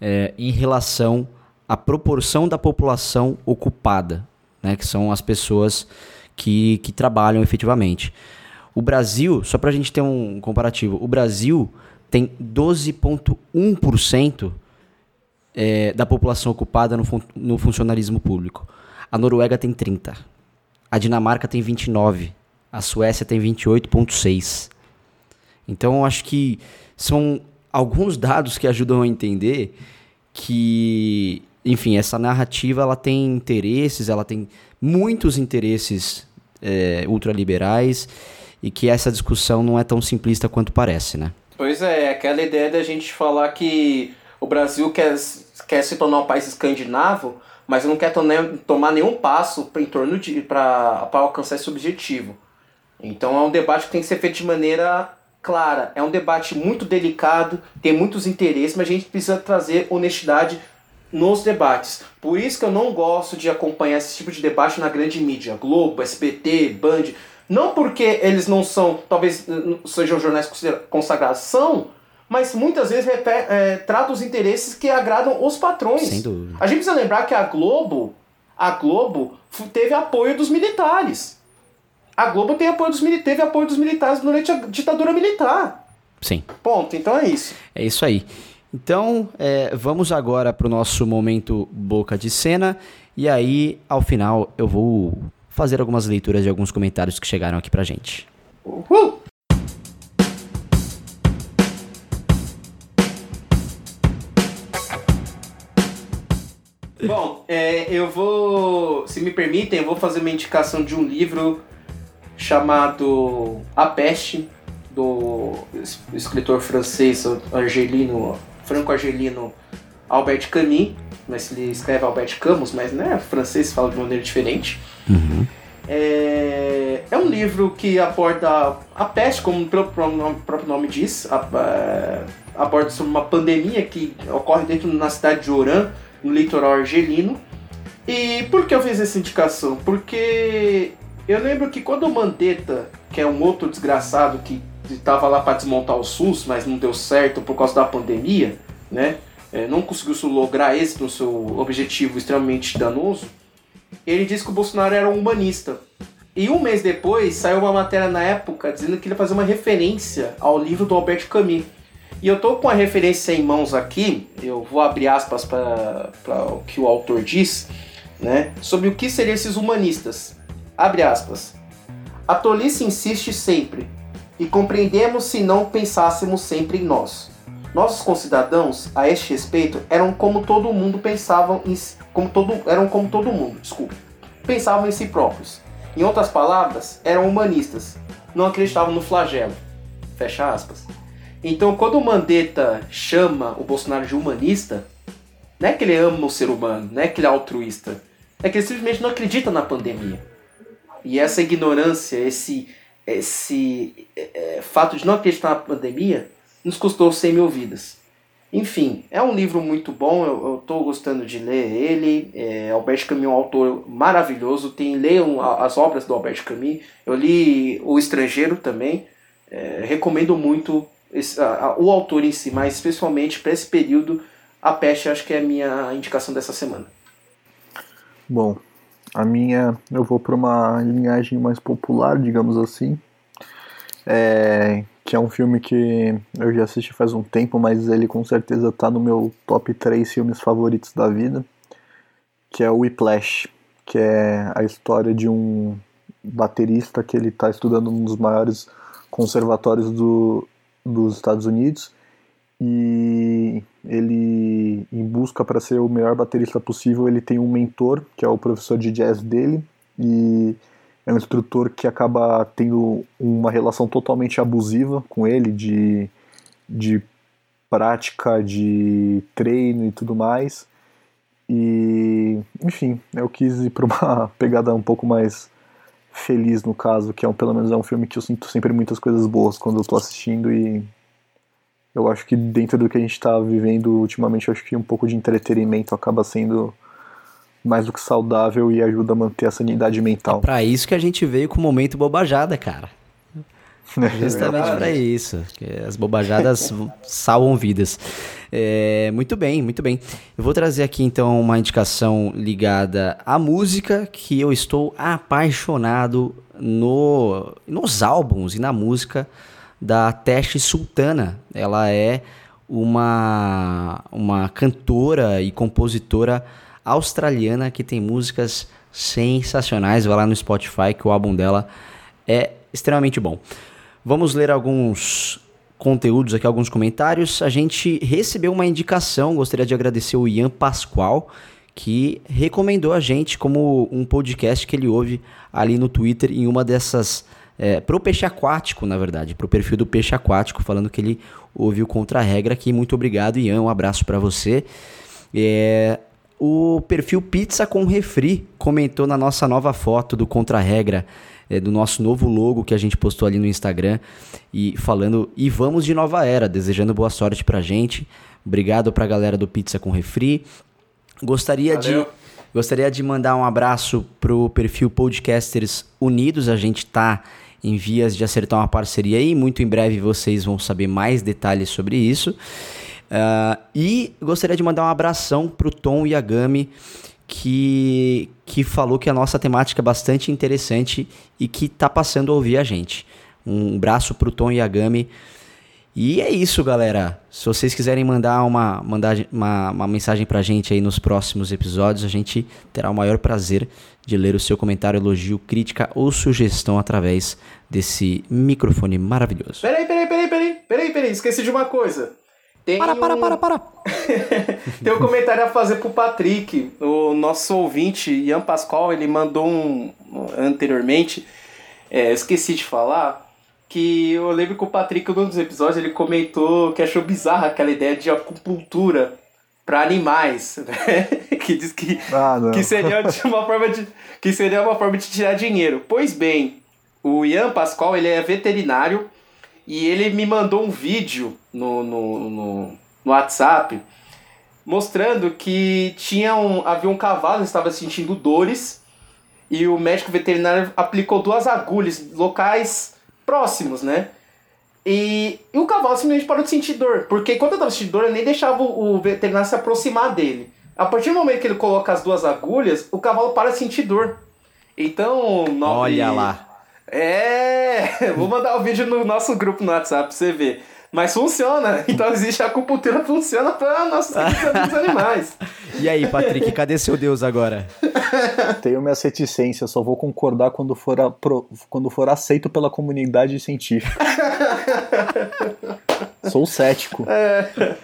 Speaker 1: é, em relação à proporção da população ocupada, né, que são as pessoas que, que trabalham efetivamente. O Brasil, só para a gente ter um comparativo, o Brasil tem 12,1% é, da população ocupada no, fun no funcionalismo público. A Noruega tem 30%. A Dinamarca tem 29%. A Suécia tem 28,6%. Então, acho que são alguns dados que ajudam a entender que, enfim, essa narrativa ela tem interesses, ela tem muitos interesses é, ultraliberais e que essa discussão não é tão simplista quanto parece, né?
Speaker 3: Pois é, aquela ideia da gente falar que o Brasil quer, quer se tornar um país escandinavo, mas não quer tomar nenhum passo em torno de para alcançar esse objetivo. Então é um debate que tem que ser feito de maneira clara. É um debate muito delicado, tem muitos interesses, mas a gente precisa trazer honestidade nos debates. Por isso que eu não gosto de acompanhar esse tipo de debate na grande mídia, Globo, SBT, Band não porque eles não são, talvez sejam jornais consagrados, são, mas muitas vezes é, tratam os interesses que agradam os patrões.
Speaker 1: Sem dúvida.
Speaker 3: A gente precisa lembrar que a Globo, a Globo teve apoio dos militares. A Globo tem apoio dos, teve apoio dos militares durante a ditadura militar.
Speaker 1: Sim.
Speaker 3: Ponto. Então é isso.
Speaker 1: É isso aí. Então, é, vamos agora para o nosso momento boca de cena. E aí, ao final, eu vou fazer algumas leituras de alguns comentários que chegaram aqui pra gente. Uhul!
Speaker 3: Bom, é, eu vou, se me permitem, eu vou fazer uma indicação de um livro chamado A Peste, do escritor francês argelino, franco-argelino Albert Camus, mas ele escreve Albert Camus, mas né, francês fala de maneira diferente.
Speaker 1: Uhum.
Speaker 3: É, é um livro que aborda a peste, como o próprio nome, próprio nome diz, a, a, aborda sobre uma pandemia que ocorre dentro na cidade de Oran, no litoral argelino. E por que eu fiz essa indicação? Porque eu lembro que quando o Mandetta, que é um outro desgraçado que estava lá para desmontar o SUS, mas não deu certo por causa da pandemia, né? É, não conseguiu lograr êxito no seu objetivo extremamente danoso ele disse que o Bolsonaro era um humanista. E um mês depois saiu uma matéria na época dizendo que ele ia fazer uma referência ao livro do Albert Camus. E eu tô com a referência em mãos aqui, eu vou abrir aspas para o que o autor diz, né, sobre o que seriam esses humanistas. Abre aspas. A tolice insiste sempre, e compreendemos se não pensássemos sempre em nós. Nossos concidadãos, a este respeito, eram como todo mundo pensavam em, como todo, eram como todo mundo, desculpe, pensavam em si próprios. Em outras palavras, eram humanistas, não acreditavam no flagelo. Fecha aspas. Então, quando o Mandetta chama o Bolsonaro de humanista, não é que ele ama o ser humano, não é que ele é altruísta, é que ele simplesmente não acredita na pandemia. E essa ignorância, esse, esse é, fato de não acreditar na pandemia, nos custou 100 mil vidas. Enfim, é um livro muito bom, eu estou gostando de ler ele. É, Albert Camus é um autor maravilhoso, tem leiam as obras do Albert Camus. Eu li O Estrangeiro também, é, recomendo muito esse, a, a, o autor em si, mas especialmente para esse período, A Peste acho que é a minha indicação dessa semana.
Speaker 2: Bom, a minha eu vou para uma linhagem mais popular, digamos assim, é, que é um filme que eu já assisti faz um tempo, mas ele com certeza está no meu top 3 filmes favoritos da vida, que é o Whiplash, que é a história de um baterista que ele está estudando num dos maiores conservatórios do, dos Estados Unidos e ele em busca para ser o melhor baterista possível ele tem um mentor que é o professor de jazz dele e é um instrutor que acaba tendo uma relação totalmente abusiva com ele de, de prática de treino e tudo mais. E enfim eu quis ir para uma pegada um pouco mais feliz no caso, que é um, pelo menos é um filme que eu sinto sempre muitas coisas boas quando eu tô assistindo e eu acho que dentro do que a gente está vivendo ultimamente, eu acho que um pouco de entretenimento acaba sendo mais do que saudável e ajuda a manter a sanidade mental. É
Speaker 1: pra isso que a gente veio com o momento bobajada, cara. É Justamente é para isso. as bobajadas salvam vidas. É, muito bem, muito bem. Eu vou trazer aqui então uma indicação ligada à música que eu estou apaixonado no, nos álbuns e na música da Teste Sultana. Ela é uma, uma cantora e compositora australiana que tem músicas sensacionais. Vai lá no Spotify que o álbum dela é extremamente bom. Vamos ler alguns conteúdos aqui, alguns comentários. A gente recebeu uma indicação, gostaria de agradecer o Ian Pascoal, que recomendou a gente como um podcast que ele ouve ali no Twitter em uma dessas. É, pro Peixe Aquático, na verdade, pro perfil do Peixe Aquático, falando que ele ouviu contra-regra aqui. Muito obrigado, Ian. Um abraço para você. É, o perfil Pizza com Refri comentou na nossa nova foto do contra-regra é, do nosso novo logo que a gente postou ali no Instagram e falando e vamos de nova era, desejando boa sorte pra gente. Obrigado pra galera do Pizza com Refri. Gostaria Valeu. de gostaria de mandar um abraço pro perfil Podcasters Unidos, a gente tá em vias de acertar uma parceria aí, muito em breve vocês vão saber mais detalhes sobre isso. Uh, e gostaria de mandar um abração pro Tom Yagami, que, que falou que a nossa temática é bastante interessante e que está passando a ouvir a gente. Um braço pro Tom Yagami. E é isso, galera. Se vocês quiserem mandar uma, mandar uma, uma mensagem pra gente aí nos próximos episódios, a gente terá o maior prazer de ler o seu comentário, elogio, crítica ou sugestão através desse microfone maravilhoso.
Speaker 3: Peraí, peraí, peraí, peraí, peraí, peraí, esqueci de uma coisa.
Speaker 1: Tem para, para, um... para, para,
Speaker 3: Tem um comentário a fazer pro Patrick. O nosso ouvinte, Ian Pascoal, ele mandou um anteriormente. É, esqueci de falar. Que eu lembro que o Patrick, num dos episódios, ele comentou que achou bizarra aquela ideia de acupuntura para animais, né? que diz que, ah, que seria uma forma de que seria uma forma de tirar dinheiro. Pois bem, o Ian Pascoal, ele é veterinário e ele me mandou um vídeo no, no, no, no WhatsApp mostrando que tinha um, havia um cavalo que estava sentindo dores e o médico veterinário aplicou duas agulhas locais próximos, né? E, e o cavalo simplesmente parou de sentir dor, porque quando eu estava sentindo dor eu nem deixava o, o veterinário se aproximar dele. A partir do momento que ele coloca as duas agulhas, o cavalo para de sentir dor. Então,
Speaker 1: Olha lá.
Speaker 3: É, vou mandar o um vídeo no nosso grupo no WhatsApp pra você ver. Mas funciona. Então existe a acupuntura funciona para nossos amigos animais.
Speaker 1: E aí, Patrick, cadê seu Deus agora?
Speaker 2: Tenho minha reticência, só vou concordar quando for, a, quando for aceito pela comunidade científica. Sou cético.
Speaker 3: É,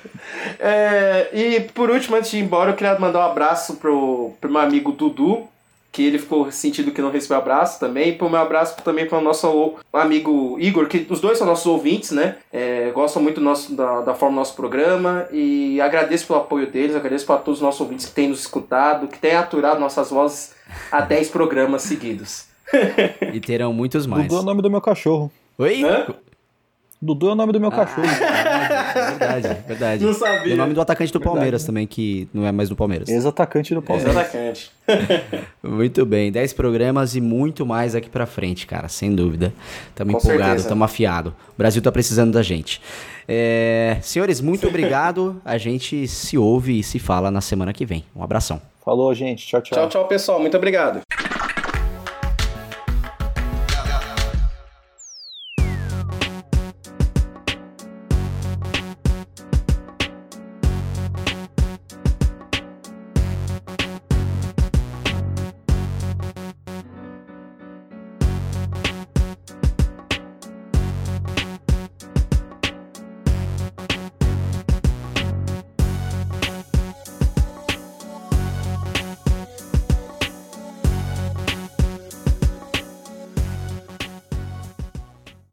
Speaker 3: é, e por último, antes de ir embora, eu queria mandar um abraço pro, pro meu amigo Dudu, que ele ficou sentindo que não recebeu abraço também. E pro meu abraço também para o nosso amigo Igor, que os dois são nossos ouvintes, né? É, gostam muito do nosso, da, da forma do nosso programa. E agradeço pelo apoio deles, agradeço para todos os nossos ouvintes que têm nos escutado, que têm aturado nossas vozes há 10 programas seguidos.
Speaker 1: e terão muitos mais.
Speaker 2: É o nome do meu cachorro.
Speaker 1: Oi? Hã?
Speaker 2: Dudu é o nome do meu
Speaker 1: Ah,
Speaker 2: cachorro.
Speaker 1: é verdade, é verdade.
Speaker 3: Não sabia.
Speaker 1: E o nome do atacante do
Speaker 2: Verdade.
Speaker 1: Palmeiras também, que não é mais do Palmeiras.
Speaker 2: Ex-atacante do Palmeiras.
Speaker 3: Exatamente.
Speaker 1: Muito bem, 10 programas e muito mais aqui pra frente, cara, sem dúvida. Tamo
Speaker 3: Com
Speaker 1: empolgado,
Speaker 3: certeza.
Speaker 1: tamo afiado. O Brasil tá precisando da gente. É, senhores, muito obrigado. A gente se ouve e se fala na semana que vem. Um abração.
Speaker 2: Falou, gente. Tchau, tchau.
Speaker 3: Tchau, tchau, pessoal. Muito obrigado.